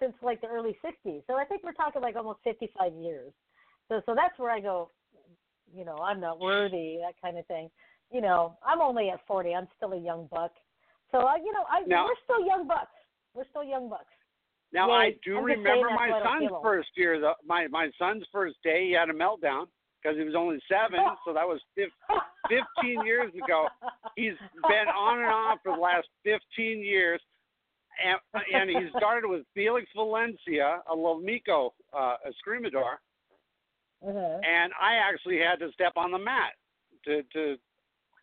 since like the early 60s. So I think we're talking like almost 55 years. So so that's where I go, you know, I'm not worthy, that kind of thing. You know, I'm only at 40. I'm still a young buck. So I, you know, I Now- we're still young bucks. We're still young bucks. Now Yay. I do I'm remember my so I don't son's first year. The, my my son's first day, he had a meltdown because he was only seven. so that was fif- 15 years ago. He's been on and off for the last 15 years, and and he started with Felix Valencia, a Lameco, uh, a eskrimador, Mhm. and I actually had to step on the mat to to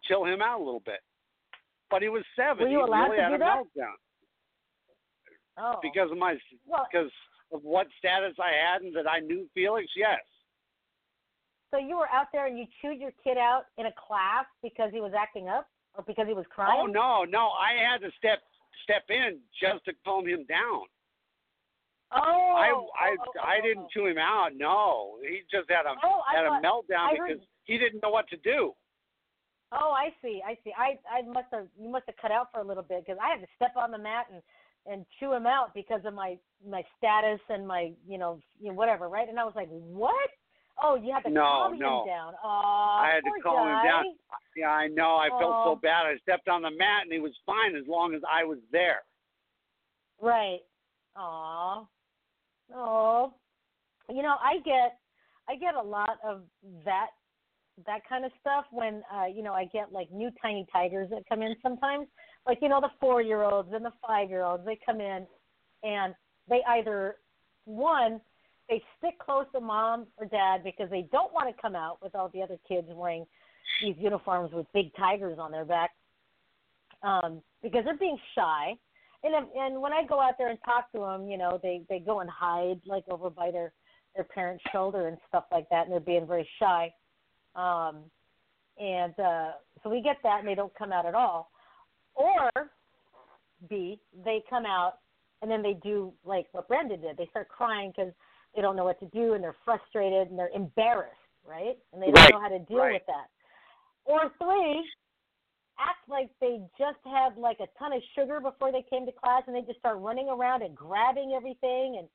chill him out a little bit. But he was seven. Were you he allowed really to had do a that? meltdown Oh. because of my Well- because of what status I had and that I knew Felix. Yes. So you were out there and you chewed your kid out in a class because he was acting up or because he was crying? Oh no, no! I had to step step in just to calm him down. Oh, I oh, I oh, oh, I oh, didn't oh. chew him out. No, he just had a Oh, had a meltdown I because heard- he didn't know what to do. Oh, I see. I see. I I must have you must have cut out for a little bit because I had to step on the mat and and chew him out because of my my status and my you know you know, whatever right and I was like what oh you had to No, calm no. him down oh I had to calm guy. him down. Yeah, I know. I felt Oh. so bad. I stepped on the mat and he was fine as long as I was there. Right. Aw. Oh. You know, I get I get a lot of that that kind of stuff when uh, you know, I get like new tiny tigers that come in sometimes. Like, you know, the four year olds and the five year olds, they come in and they either one, they stick close to mom or dad because they don't want to come out with all the other kids wearing these uniforms with big tigers on their back. Um, because they're being shy and if, and when I go out there and talk to them, you know, they they go and hide like over by their their parents' shoulder and stuff like that, and they're being very shy. Um, and uh, so we get that, and they don't come out at all. Or B, they come out and then they do like what Brandon did. They start crying because they don't know what to do and they're frustrated and they're embarrassed, right? And they don't know how to deal right. with that. Or three, act like they just had like a ton of sugar before they came to class and they just start running around and grabbing everything and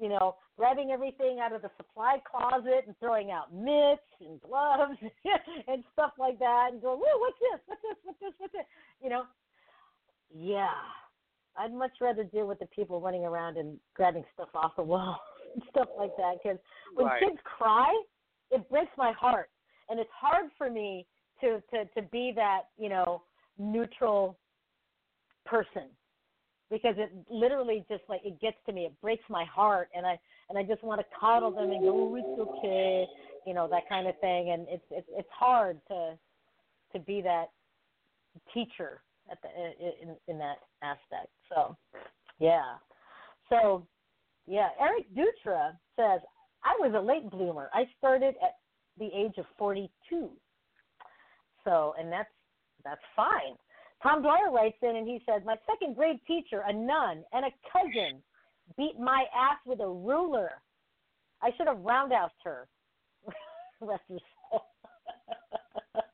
you know grabbing everything out of the supply closet and throwing out mitts and gloves and stuff like that and go whoa what's this? What's this? What's this? What's this? You know? Yeah. I'd much rather deal with the people running around and grabbing stuff off the wall and stuff like that because when Right. kids cry it breaks my heart. And it's hard for me to to to be that you know neutral person because it literally just like it gets to me. It breaks my heart and i and i just want to coddle them and go oh it's okay you know that kind of thing. And it's it's it's hard to to be that teacher at the in in that aspect. So yeah. So yeah eric dutra says i was a late bloomer i started at the age of 42 so, and that's that's fine. Tom Dwyer writes in and he says, My second grade teacher, a nun, and a cousin beat my ass with a ruler. I should have roundhoused her. Rest her soul.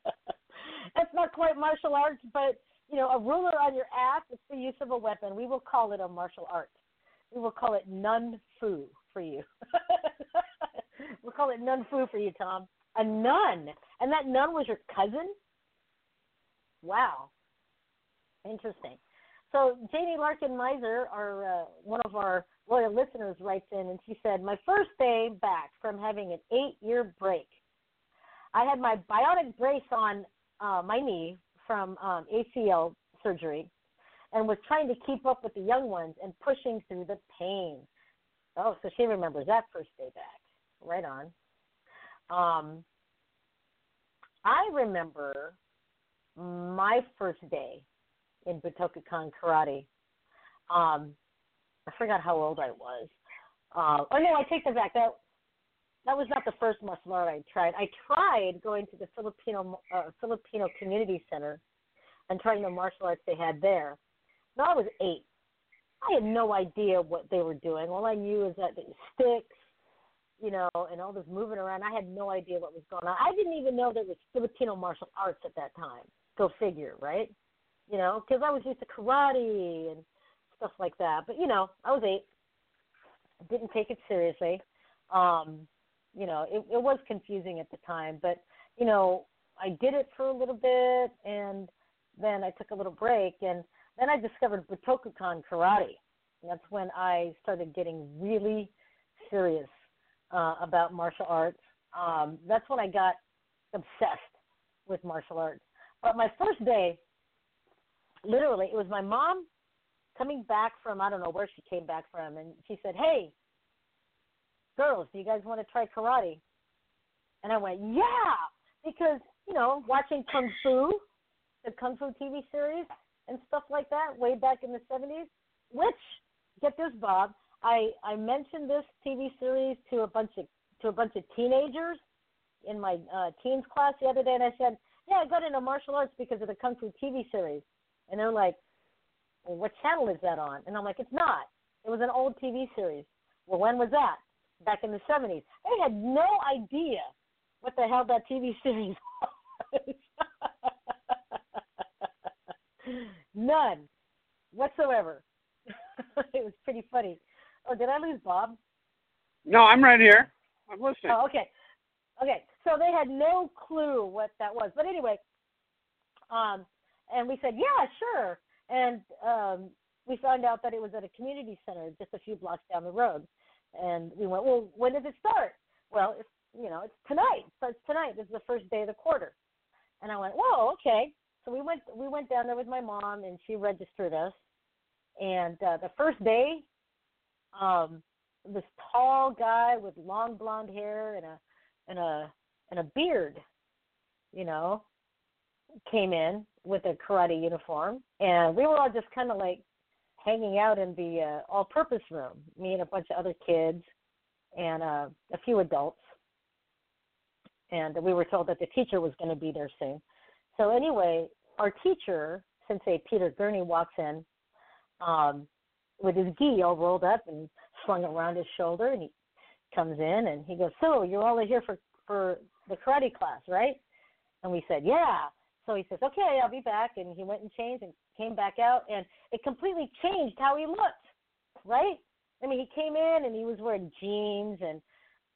That's not quite martial arts, but you know, a ruler on your ass is the use of a weapon. We will call it a martial art. We will call it nun foo for you. we'll call it nun foo for you, Tom. A nun. And that nun was your cousin? Wow. Interesting. So Janie Larkin Miser, our uh, one of our loyal listeners, writes in and she said, "My first day back from having an eight-year break, I had my bionic brace on uh, my knee from um, ACL surgery, and was trying to keep up with the young ones and pushing through the pain. Oh, so she remembers that first day back. Right on. Um, I remember my first day in Butokukan Karate. Um, I forgot how old I was. Uh, oh no, I take that back. That that was not the first martial art I tried. I tried going to the Filipino uh, Filipino Community Center and trying the martial arts they had there. No, I was eight. I had no idea what they were doing. All I knew is that the sticks, you know, and all this moving around. I had no idea what was going on. I didn't even know there was Filipino martial arts at that time. Go figure, right? You know, because I was used to karate and stuff like that. But you know, I was eight. Didn't take it seriously. Um, you know, it, it was confusing at the time, but you know, I did it for a little bit, and then I took a little break, and then I discovered Butokukan karate. That's when I started getting really serious uh, about martial arts. Um, that's when I got obsessed with martial arts. But my first day, literally, it was my mom coming back from I don't know where she came back from, and she said, "Hey, girls, do you guys want to try karate?" And I went, "Yeah," because you know, watching kung fu, the kung fu TV series and stuff like that way back in the '70s. Which, get this, Bob, I I mentioned this TV series to a bunch of to a bunch of teenagers in my uh, teens class the other day, and I said, "Yeah, I got into martial arts because of the kung fu TV series," and they're like, well, "What channel is that on?" And I'm like, "It's not. It was an old TV series." Well, when was that? Back in the '70s. They had no idea what the hell that TV series was. None whatsoever. it was pretty funny. Oh, did I lose Bob? No, I'm right here. I'm listening. Oh, okay. Okay. So they had no clue what that was. But anyway, um, and we said, yeah, sure. And um, we found out that it was at a community center just a few blocks down the road. And we went, well, when does it start? Well, it's, you know, it's tonight. It starts tonight. This is the first day of the quarter. And I went, whoa, okay. So we went, we went down there with my mom, and she registered us. And uh, the first day, um, this tall guy with long blonde hair and a and a and a beard, you know, came in with a karate uniform, and we were all just kind of like hanging out in the uh, all-purpose room. Me and a bunch of other kids, and uh, a few adults. And we were told that the teacher was going to be there soon. So anyway, our teacher, Sensei Peter Gurney, walks in um, with his gi all rolled up and slung around his shoulder, and he comes in and he goes, "So you're all here for for the karate class, right?" And we said, "Yeah." So he says, "Okay, I'll be back." And he went and changed and came back out, and it completely changed how he looked, right? I mean, he came in and he was wearing jeans and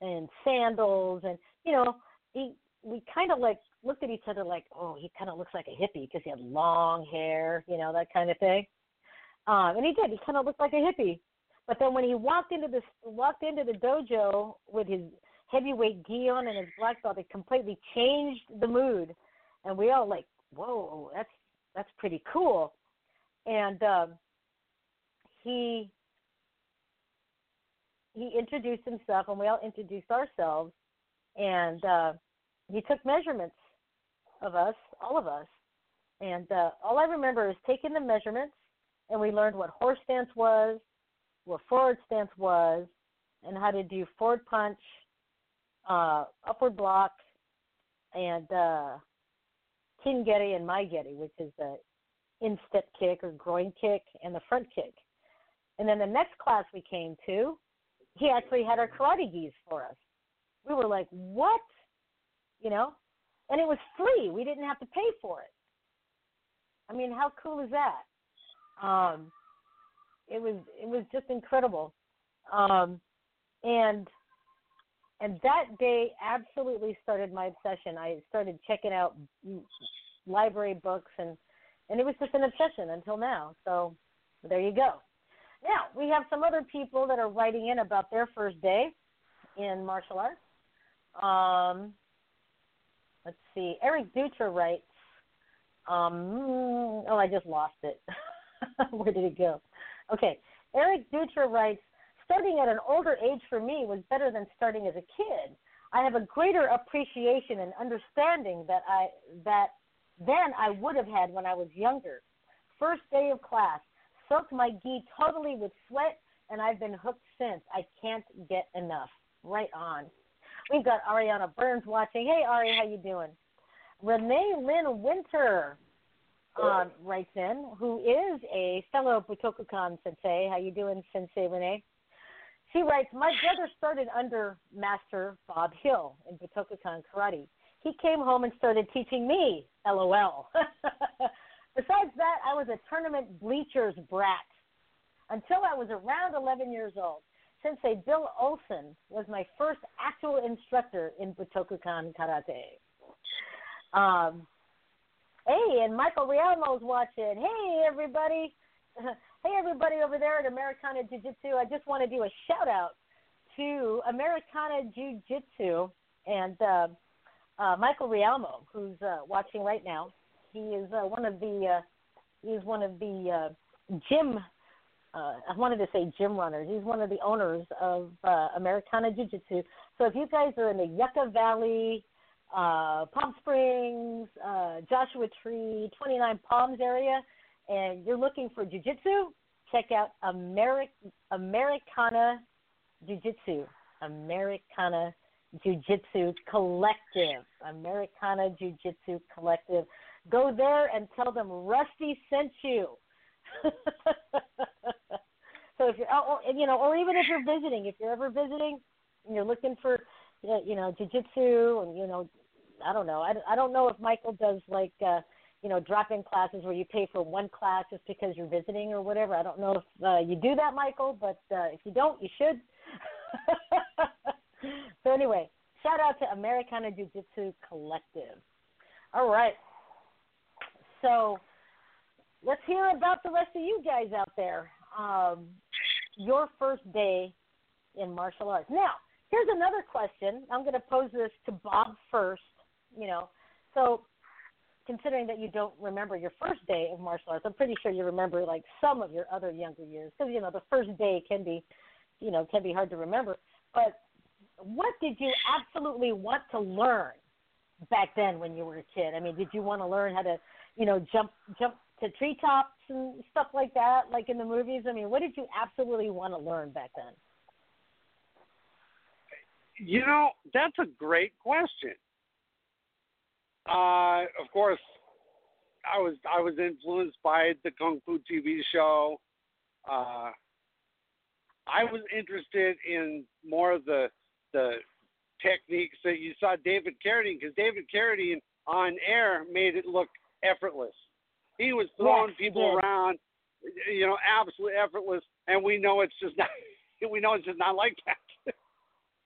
and sandals, and you know, he we kind of like looked at each other like, "Oh, he kind of looks like a hippie because he had long hair, you know, that kind of thing." Um, and he did. He kind of looked like a hippie. But then when he walked into this walked into the dojo with his heavyweight gi on and his black belt, it completely changed the mood. And we all like, whoa, that's that's pretty cool. And um, he he introduced himself, and we all introduced ourselves. And uh, he took measurements of us, all of us. And uh, all I remember is taking the measurements, and we learned what horse stance was, what forward stance was, and how to do forward punch, uh, upward block, and uh, getty and mae geri, which is the instep kick or groin kick and the front kick. And then the next class we came to, he actually had our karate gis for us. We were like, what? You know? And it was free. We didn't have to pay for it. I mean, how cool is that? Um, it was it was just incredible, um, and and that day absolutely started my obsession. I started checking out library books and and it was just an obsession until now. So there you go. Now we have some other people that are writing in about their first day in martial arts. Um, let's see. Eric Dutra writes. Um, oh, I just lost it. Where did it go? Okay. Eric Dutra writes, starting at an older age for me was better than starting as a kid. I have a greater appreciation and understanding that I that than I would have had when I was younger. First day of class, soaked my gi totally with sweat, and I've been hooked since. I can't get enough. Right on. We've got Ariana Burns watching. Hey Ari, how you doing? Renee Lynn Winter um, writes in, who is a fellow Butokukan sensei. How you doing, Sensei Renee? She writes, My brother started under Master Bob Hill in Butokukan Karate. He came home and started teaching me, LOL. Besides that, I was a tournament bleachers brat until I was around 11 years old. Sensei Bill Olson was my first actual instructor in Butokukan Karate. Um, hey, and Michael Rialmo's watching. Hey, everybody. hey, everybody over there at Americana Jiu Jitsu. I just want to do a shout out to Americana Jiu Jitsu and uh, uh, Michael Rialmo, who's uh, watching right now. He is uh, one of the uh, he is one of the uh, gym. Uh, I wanted to say gym runners. He's one of the owners of uh, Americana Jiu Jitsu. So if you guys are in the Yucca Valley, uh, Palm Springs, uh, Joshua Tree, 29 Palms area, and you're looking for Jiu Jitsu, check out Ameri- Americana Jiu Jitsu. Americana Jiu Jitsu Collective. Americana Jiu Jitsu Collective. Go there and tell them Rusty sent you. so if you're, oh, oh, you know, or even if you're visiting, if you're ever visiting and you're looking for, you know, jujitsu and you know, I don't know, I, I don't know if Michael does like, uh, you know, drop-in classes where you pay for one class just because you're visiting or whatever. I don't know if uh, you do that, Michael, but uh, if you don't, you should. so anyway, shout out to Americana Jiu Jitsu Collective. All right. So let's hear about the rest of you guys out there. Um, your first day in martial arts. Now, here's another question. I'm going to pose this to Bob first. You know, so considering that you don't remember your first day of martial arts, I'm pretty sure you remember like some of your other younger years because you know the first day can be, you know, can be hard to remember. But what did you absolutely want to learn back then when you were a kid? I mean, did you want to learn how to, you know, jump jump to treetops and stuff like that, like in the movies? I mean, what did you absolutely want to learn back then? You know, that's a great question. Uh, of course, I was I was influenced by the Kung Fu TV show. Uh, I was interested in more of the the techniques that you saw David Carradine because David Carradine on air made it look effortless. He was throwing Yes, people around, you know, absolutely effortless, and we know it's just not. We know it's just not like that.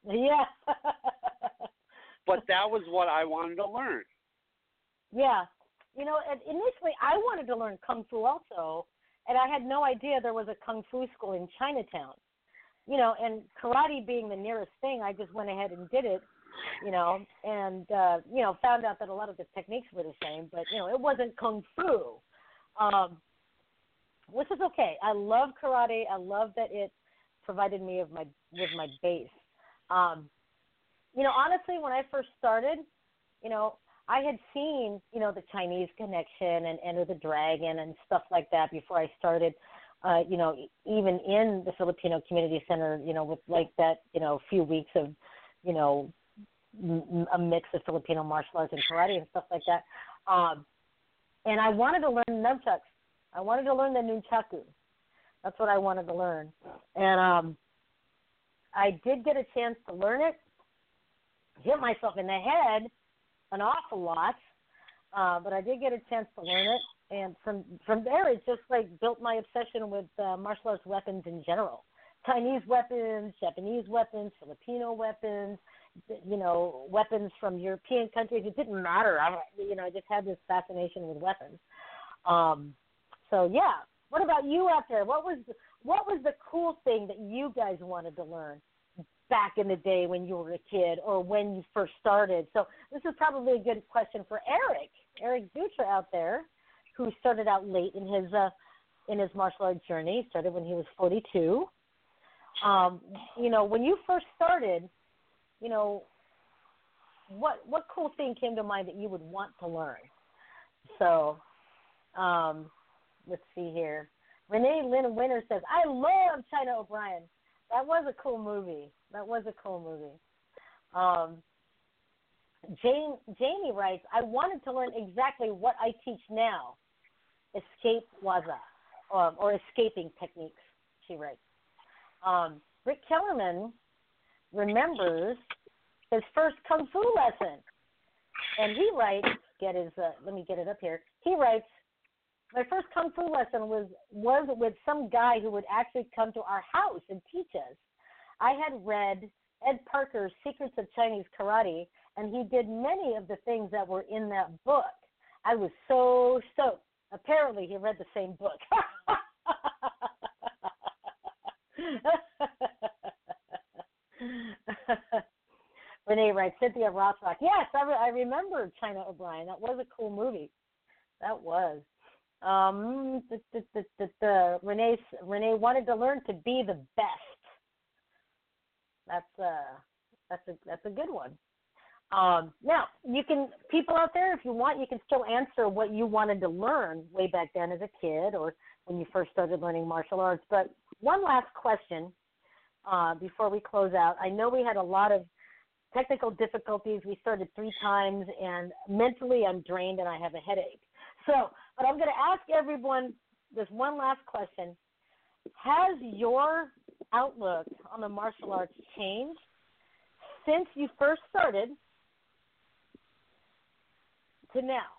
Yeah. but that was what I wanted to learn. Yeah. You know, initially I wanted to learn kung fu also, and I had no idea there was a kung fu school in Chinatown. You know, and karate being the nearest thing, I just went ahead and did it. You know, and uh, you know, found out that a lot of the techniques were the same, but you know, it wasn't kung fu. Um, which is okay. I love karate. I love that it provided me of my with my base. Um, you know, honestly, when I first started, you know, I had seen, you know, the Chinese connection and Enter the Dragon and stuff like that before I started. Uh, you know, e- even in the Filipino Community Center, you know, with like that, you know, few weeks of, you know, m- m- a mix of Filipino martial arts and karate and stuff like that. Um, and I wanted to learn nunchucks. I wanted to learn the nunchaku. That's what I wanted to learn. And um, I did get a chance to learn it. Hit myself in the head an awful lot, uh, but I did get a chance to learn it. And from from there, it just like built my obsession with uh, martial arts weapons in general. Chinese weapons, Japanese weapons, Filipino weapons, you know, weapons from European countries. It didn't matter. I, you know, I just had this fascination with weapons. Um, so yeah. What about you out there? What was what was the cool thing that you guys wanted to learn back in the day when you were a kid or when you first started? So this is probably a good question for Eric, Eric Dutra out there, who started out late in his uh, in his martial arts journey. Started when he was 42. Um, you know, when you first started, you know, what what cool thing came to mind that you would want to learn? So, um, let's see here. Renee Lynn Winter says, "I love China O'Brien. That was a cool movie. That was a cool movie." Um, Jane Jamie writes, "I wanted to learn exactly what I teach now, escape waza, um, or escaping techniques." She writes. Um, Rick Kellerman remembers his first kung fu lesson, and he writes. Get his. Uh, let me get it up here. He writes. My first kung fu lesson was was with some guy who would actually come to our house and teach us. I had read Ed Parker's Secrets of Chinese Karate, and he did many of the things that were in that book. I was so stoked. Apparently, he read the same book. Renee writes, Cynthia Rothrock. Yes, I, re- I remember China O'Brien. That was a cool movie. That was. Um, the, the, the, the, the, Renee Renee wanted to learn to be the best. That's uh that's a that's a good one. Um, now you can people out there, if you want, you can still answer what you wanted to learn way back then as a kid or when you first started learning martial arts. But one last question uh, before we close out. I know we had a lot of technical difficulties. We started three times, and mentally I'm drained and I have a headache. So, but I'm going to ask everyone this one last question: Has your outlook on the martial arts changed since you first started to now?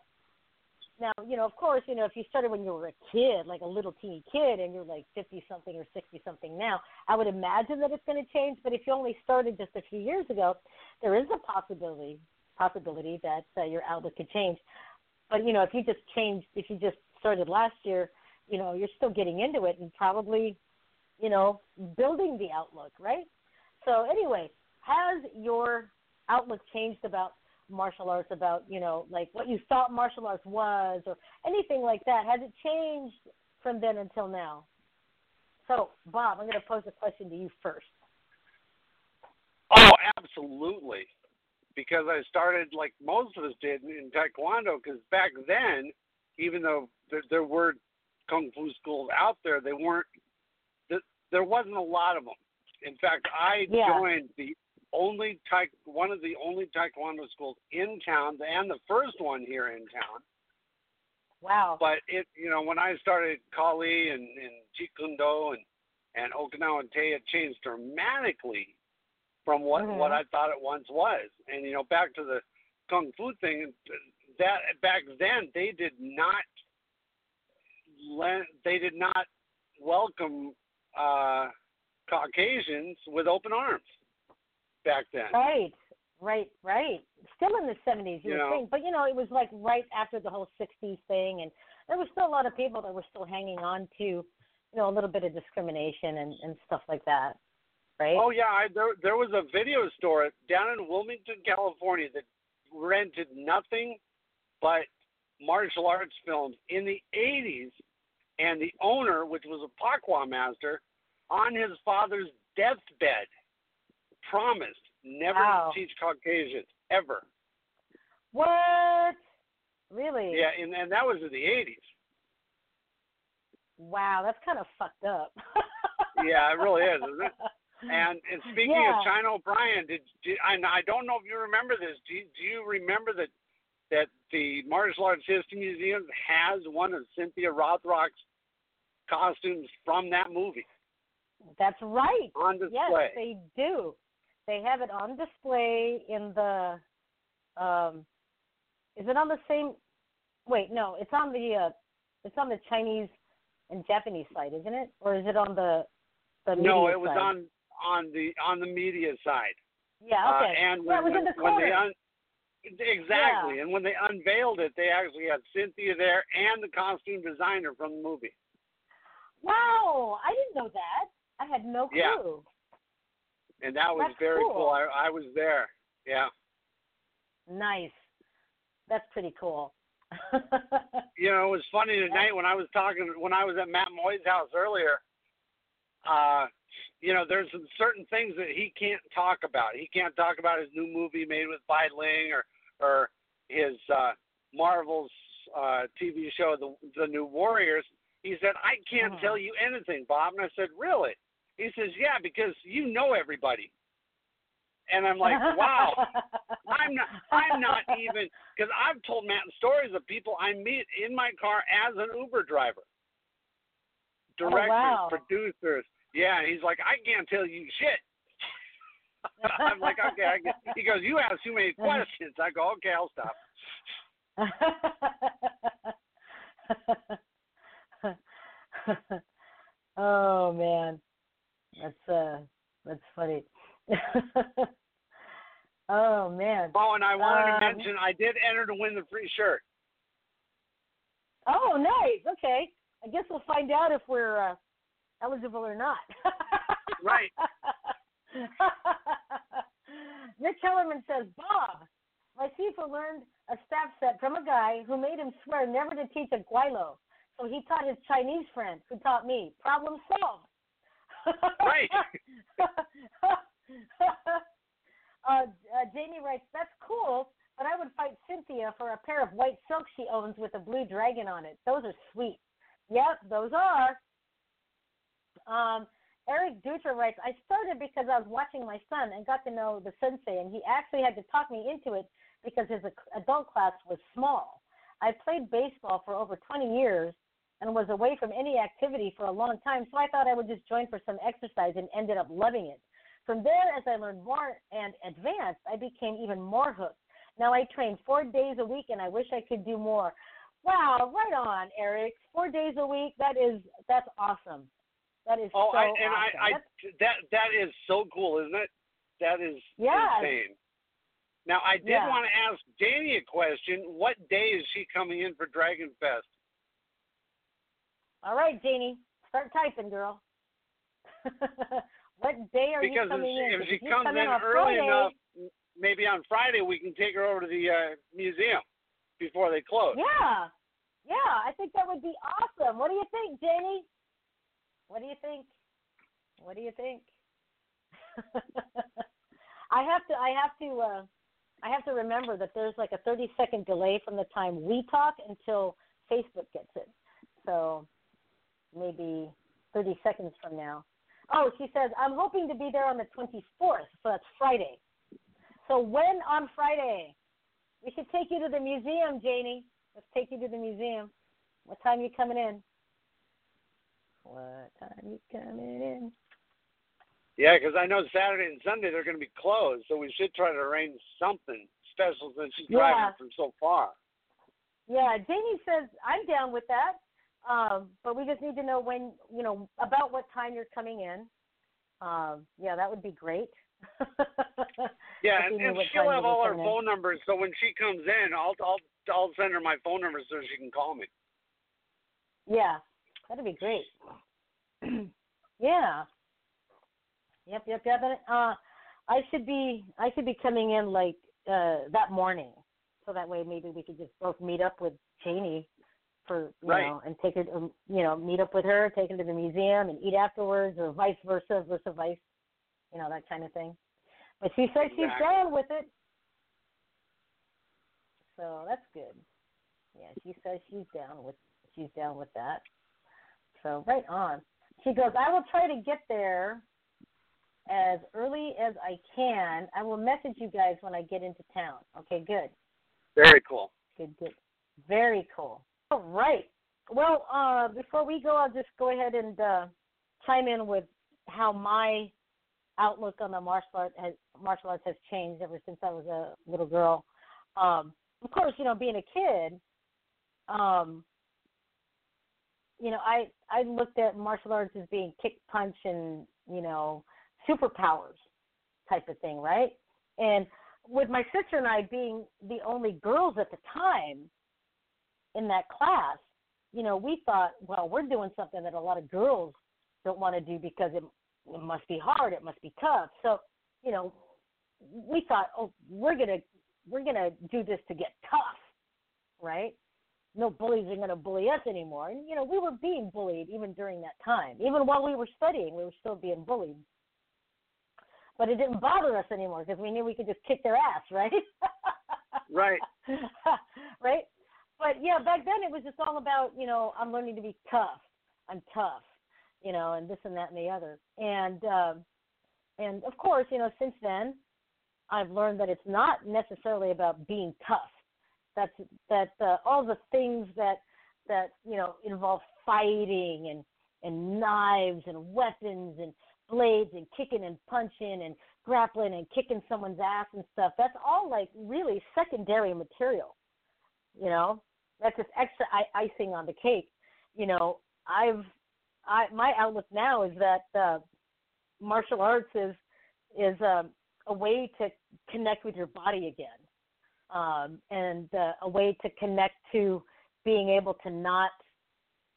Now, you know, of course, you know, if you started when you were a kid, like a little teeny kid, and you're like 50 something or 60 something now, I would imagine that it's going to change. But if you only started just a few years ago, there is a possibility possibility that uh, your outlook could change. But you know, if you just changed, if you just started last year, you know, you're still getting into it and probably, you know, building the outlook, right? So anyway, has your outlook changed about martial arts about you know like what you thought martial arts was or anything like that has it changed from then until now so bob i'm going to pose a question to you first Oh, absolutely. Because I started like most of us did in Taekwondo. Because back then, even though there, there were kung fu schools out there, they weren't. There, there wasn't a lot of them. In fact, I Yeah. joined the only taek, one of the only Taekwondo schools in town, and the first one here in town. wow But it, you know, when I started Kali and, and Jeet Kune Do and and Okinawan Te, it changed dramatically from what Mhm. what I thought it once was. And you know, back to the kung fu thing, that back then they did not they did not welcome uh, Caucasians with open arms back then. right right right. Still in the 70s you You would think but you know it was like right after the whole 60s thing and there was still a lot of people that were still hanging on to you know a little bit of discrimination and and stuff like that right? Oh yeah, I, there there was a video store down in Wilmington, California that rented nothing but martial arts films in the 80s, and the owner, which was a Pa Kua master, on his father's deathbed, promised never Wow. to teach Caucasians ever. what really Yeah, and and that was in the 80s. wow that's kind of fucked up Yeah, it really is, isn't it? And and speaking Yeah. of China O'Brien, did, did and I don't know if you remember this. Do you, do you remember that that the Martial Arts History Museum has one of Cynthia Rothrock's costumes from that movie That's right. on display. Yes, display? they do. They have it on display in the. Um, is it on the same? Wait, no, it's on the. Uh, it's on the Chinese and Japanese side, isn't it? Or is it on the the media no, it was side? on on the on the media side. Yeah, Uh, okay. and yeah, it was in the when they corner. un- exactly, and when they unveiled it, they actually had Cynthia there and the costume designer from the movie. wow, I didn't know that. I had no clue. Yeah. And that was That's very cool. I, I was there. Yeah. Nice. That's pretty cool. You know, it was funny tonight when I was talking when I was at Matt Moy's house earlier. Uh, you know, there's some certain things that he can't talk about. He can't talk about his new movie made with Bai Ling or or his uh Marvel's uh TV show the the New Warriors. He said, "I can't Uh-huh. tell you anything, Bob." And I said, "Really?" He says, "Yeah, because you know everybody." And I'm like, "Wow." I'm not. I'm not even because I've told Matt stories of people I meet in my car as an Uber driver. Oh, directors, wow. producers. Yeah, he's like, I can't tell you shit. I'm like, okay. I get. He goes, you ask too many questions. I go, okay, I'll stop. oh man, that's uh, that's funny. oh man. Oh, and I wanted Um, to mention, I did enter to win the free shirt. Oh, nice. Okay. I guess we'll find out if we're uh, eligible or not. Right. Nick Kellerman says, Bob, my FIFA learned a step set from a guy who made him swear never to teach a gweilo. So he taught his Chinese friend, who taught me. Problem solved. Right. uh, uh, Jamie writes, that's cool, but I would fight Cynthia for a pair of white silks she owns with a blue dragon on it. Those are sweet. Yep, those are. Um, Eric Dutra writes, I started because I was watching my son and got to know the sensei, and he actually had to talk me into it because his adult class was small. I played baseball for over 20 years and was away from any activity for a long time, so I thought I would just join for some exercise and ended up loving it. From there, as I learned more and advanced, I became even more hooked. Now I train four days a week, and I wish I could do more. Wow, right on, Eric. Four days a week. That is that's awesome. That is Oh, so I, and awesome. I, I, that that is so cool, isn't it? That is Yes. insane. Now, I did Yeah. want to ask Danny a question. What day is she coming in for Dragon Fest? All right, Janie, start typing, girl. what day are because you coming if, in? if she you comes come in on early Friday, enough, maybe on Friday we can take her over to the uh, museum before they close. Yeah, yeah, I think that would be awesome. What do you think, Janie? What do you think? What do you think? I have to. I have to. Uh, I have to remember that there's like a 30 second delay from the time we talk until Facebook gets it. So maybe 30 seconds from now. Oh, she says I'm hoping to be there on the 24th, so that's Friday. So when on Friday? We should take you to the museum, Janie. Let's take you to the museum. What time are you coming in? What time you coming in? Yeah, because I know Saturday and Sunday they're going to be closed, so we should try to arrange something special since she's Yeah. driving from so far. Yeah, Janie says I'm down with that. Um, but we just need to know when, you know, about what time you're coming in. Um, yeah, that would be great. Yeah, and, and she'll have all our coming in. phone numbers, so when she comes in, I'll I'll I'll send her my phone number so she can call me. Yeah, that'd be great. yeah. Yep, yep, yep. And, uh, I should be I should be coming in like uh that morning, so that way maybe we could just both meet up with Janie for you Right. know and take her um, you know meet up with her, take her to the museum and eat afterwards, or vice versa, versa vice, you know that kind of thing. But she said she's Exactly. down with it, so that's good. Yeah, she says she's down with she's down with that. So right on. She goes, I will try to get there as early as I can. I will message you guys when I get into town. Okay, good. Very cool. Good, good. Very cool. All right. Well, uh, before we go, I'll just go ahead and uh, chime in with how my outlook on the martial art has martial arts has changed ever since I was a little girl. Um, of course, you know, being a kid, um, you know, I I looked at martial arts as being kick, punch, and you know, superpowers type of thing, right? And with my sister and I being the only girls at the time in that class, you know, we thought, well, we're doing something that a lot of girls don't want to do because it, it must be hard, it must be tough. So, you know, we thought, oh, we're gonna we're gonna do this to get tough, right? No bullies are gonna bully us anymore. And you know, we were being bullied even during that time. Even while we were studying, we were still being bullied. But it didn't bother us anymore because we knew we could just kick their ass, right? Right. right? But yeah, back then it was just all about, you know, I'm learning to be tough. I'm tough, you know, and this and that and the other. And um and of course, you know, since then I've learned that it's not necessarily about being tough. That's that uh, all the things that that, you know, involve fighting and and knives and weapons and blades and kicking and punching and grappling and kicking someone's ass and stuff. That's all like really secondary material. You know, that's just extra icing on the cake. You know, I've I my outlook now is that uh, martial arts is is um, a way to connect with your body again, um, and uh, a way to connect to being able to not,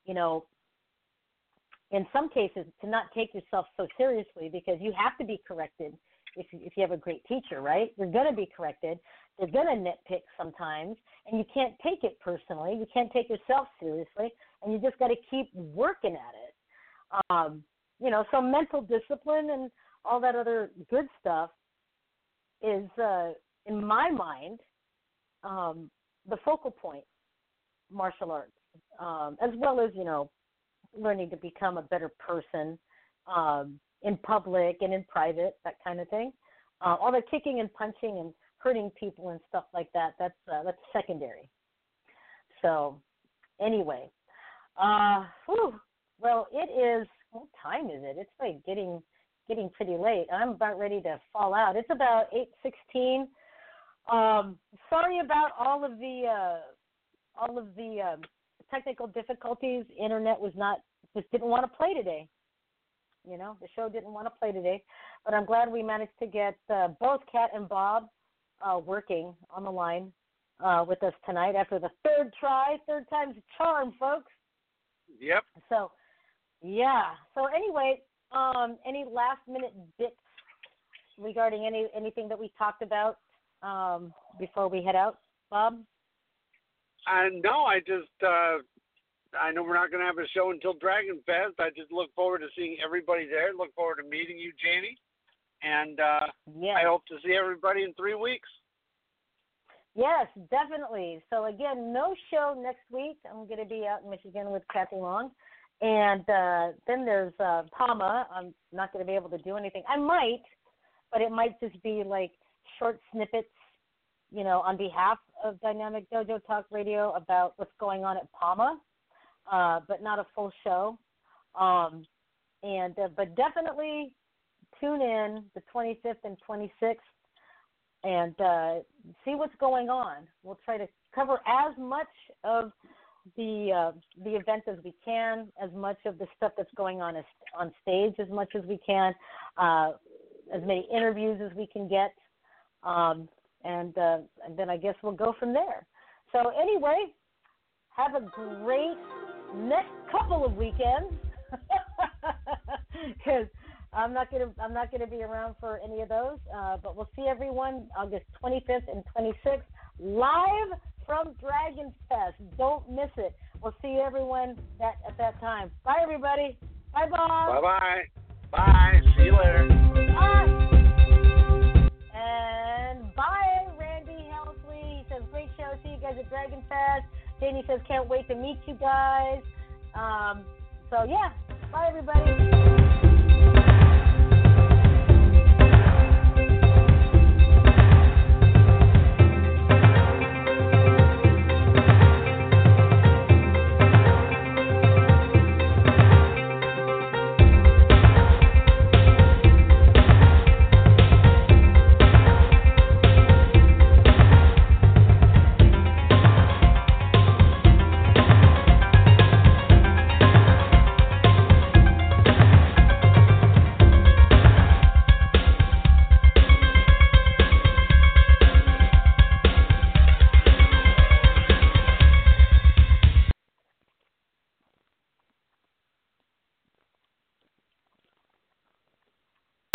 you know, in some cases to not take yourself so seriously because you have to be corrected if you, if you have a great teacher, right? You're going to be corrected. They're going to nitpick sometimes, and you can't take it personally. You can't take yourself seriously, and you just got to keep working at it. Um, you know, so mental discipline and all that other good stuff is, uh, in my mind, um, the focal point martial arts, um, as well as you know, learning to become a better person um, in public and in private, that kind of thing. Uh, all the kicking and punching and hurting people and stuff like that, that's uh, that's secondary. So, anyway, uh, whew, well, it is. What time is it? It's like getting getting pretty late. I'm about ready to fall out. It's about eight sixteen. Um, sorry about all of the uh, all of the um, technical difficulties. Internet was not just didn't want to play today. You know, the show didn't want to play today, but I'm glad we managed to get uh, both Kat and Bob uh, working on the line uh, with us tonight after the third try, third time's a charm, folks. Yep. So, yeah. So anyway, um, any last minute bits regarding any anything that we talked about um, before we head out, Bob? Uh, no, I just uh, I know we're not going to have a show until Dragon Fest. I just look forward to seeing everybody there. Look forward to meeting you, Janie, and uh, Yeah. I hope to see everybody in three weeks. Yes, definitely. So again, no show next week. I'm going to be out in Michigan with Kathy Long, and uh, then there's uh, PAWMA. I'm not going to be able to do anything. I might, but it might just be like short snippets, you know, on behalf of Dynamic Dojo Talk Radio about what's going on at PAWMA, uh, but not a full show. Um, and uh, but definitely tune in the 25th and 26th and uh, see what's going on. We'll try to cover as much of the uh, the event as we can, as much of the stuff that's going on as, on stage as much as we can, uh, as many interviews as we can get, um, and, uh, and then I guess we'll go from there. So anyway, have a great next couple of weekends. Because I'm not gonna I'm not gonna be around for any of those. Uh, but we'll see everyone August 25th and 26th live from Dragon Fest. Don't miss it. We'll see everyone that at that time. Bye everybody. Bye Bob. Bye bye. Bye. See you later. Bye. And bye Randy Helsley. He says great show. See you guys at Dragon Fest. Danny says can't wait to meet you guys. Um, so yeah. Bye everybody.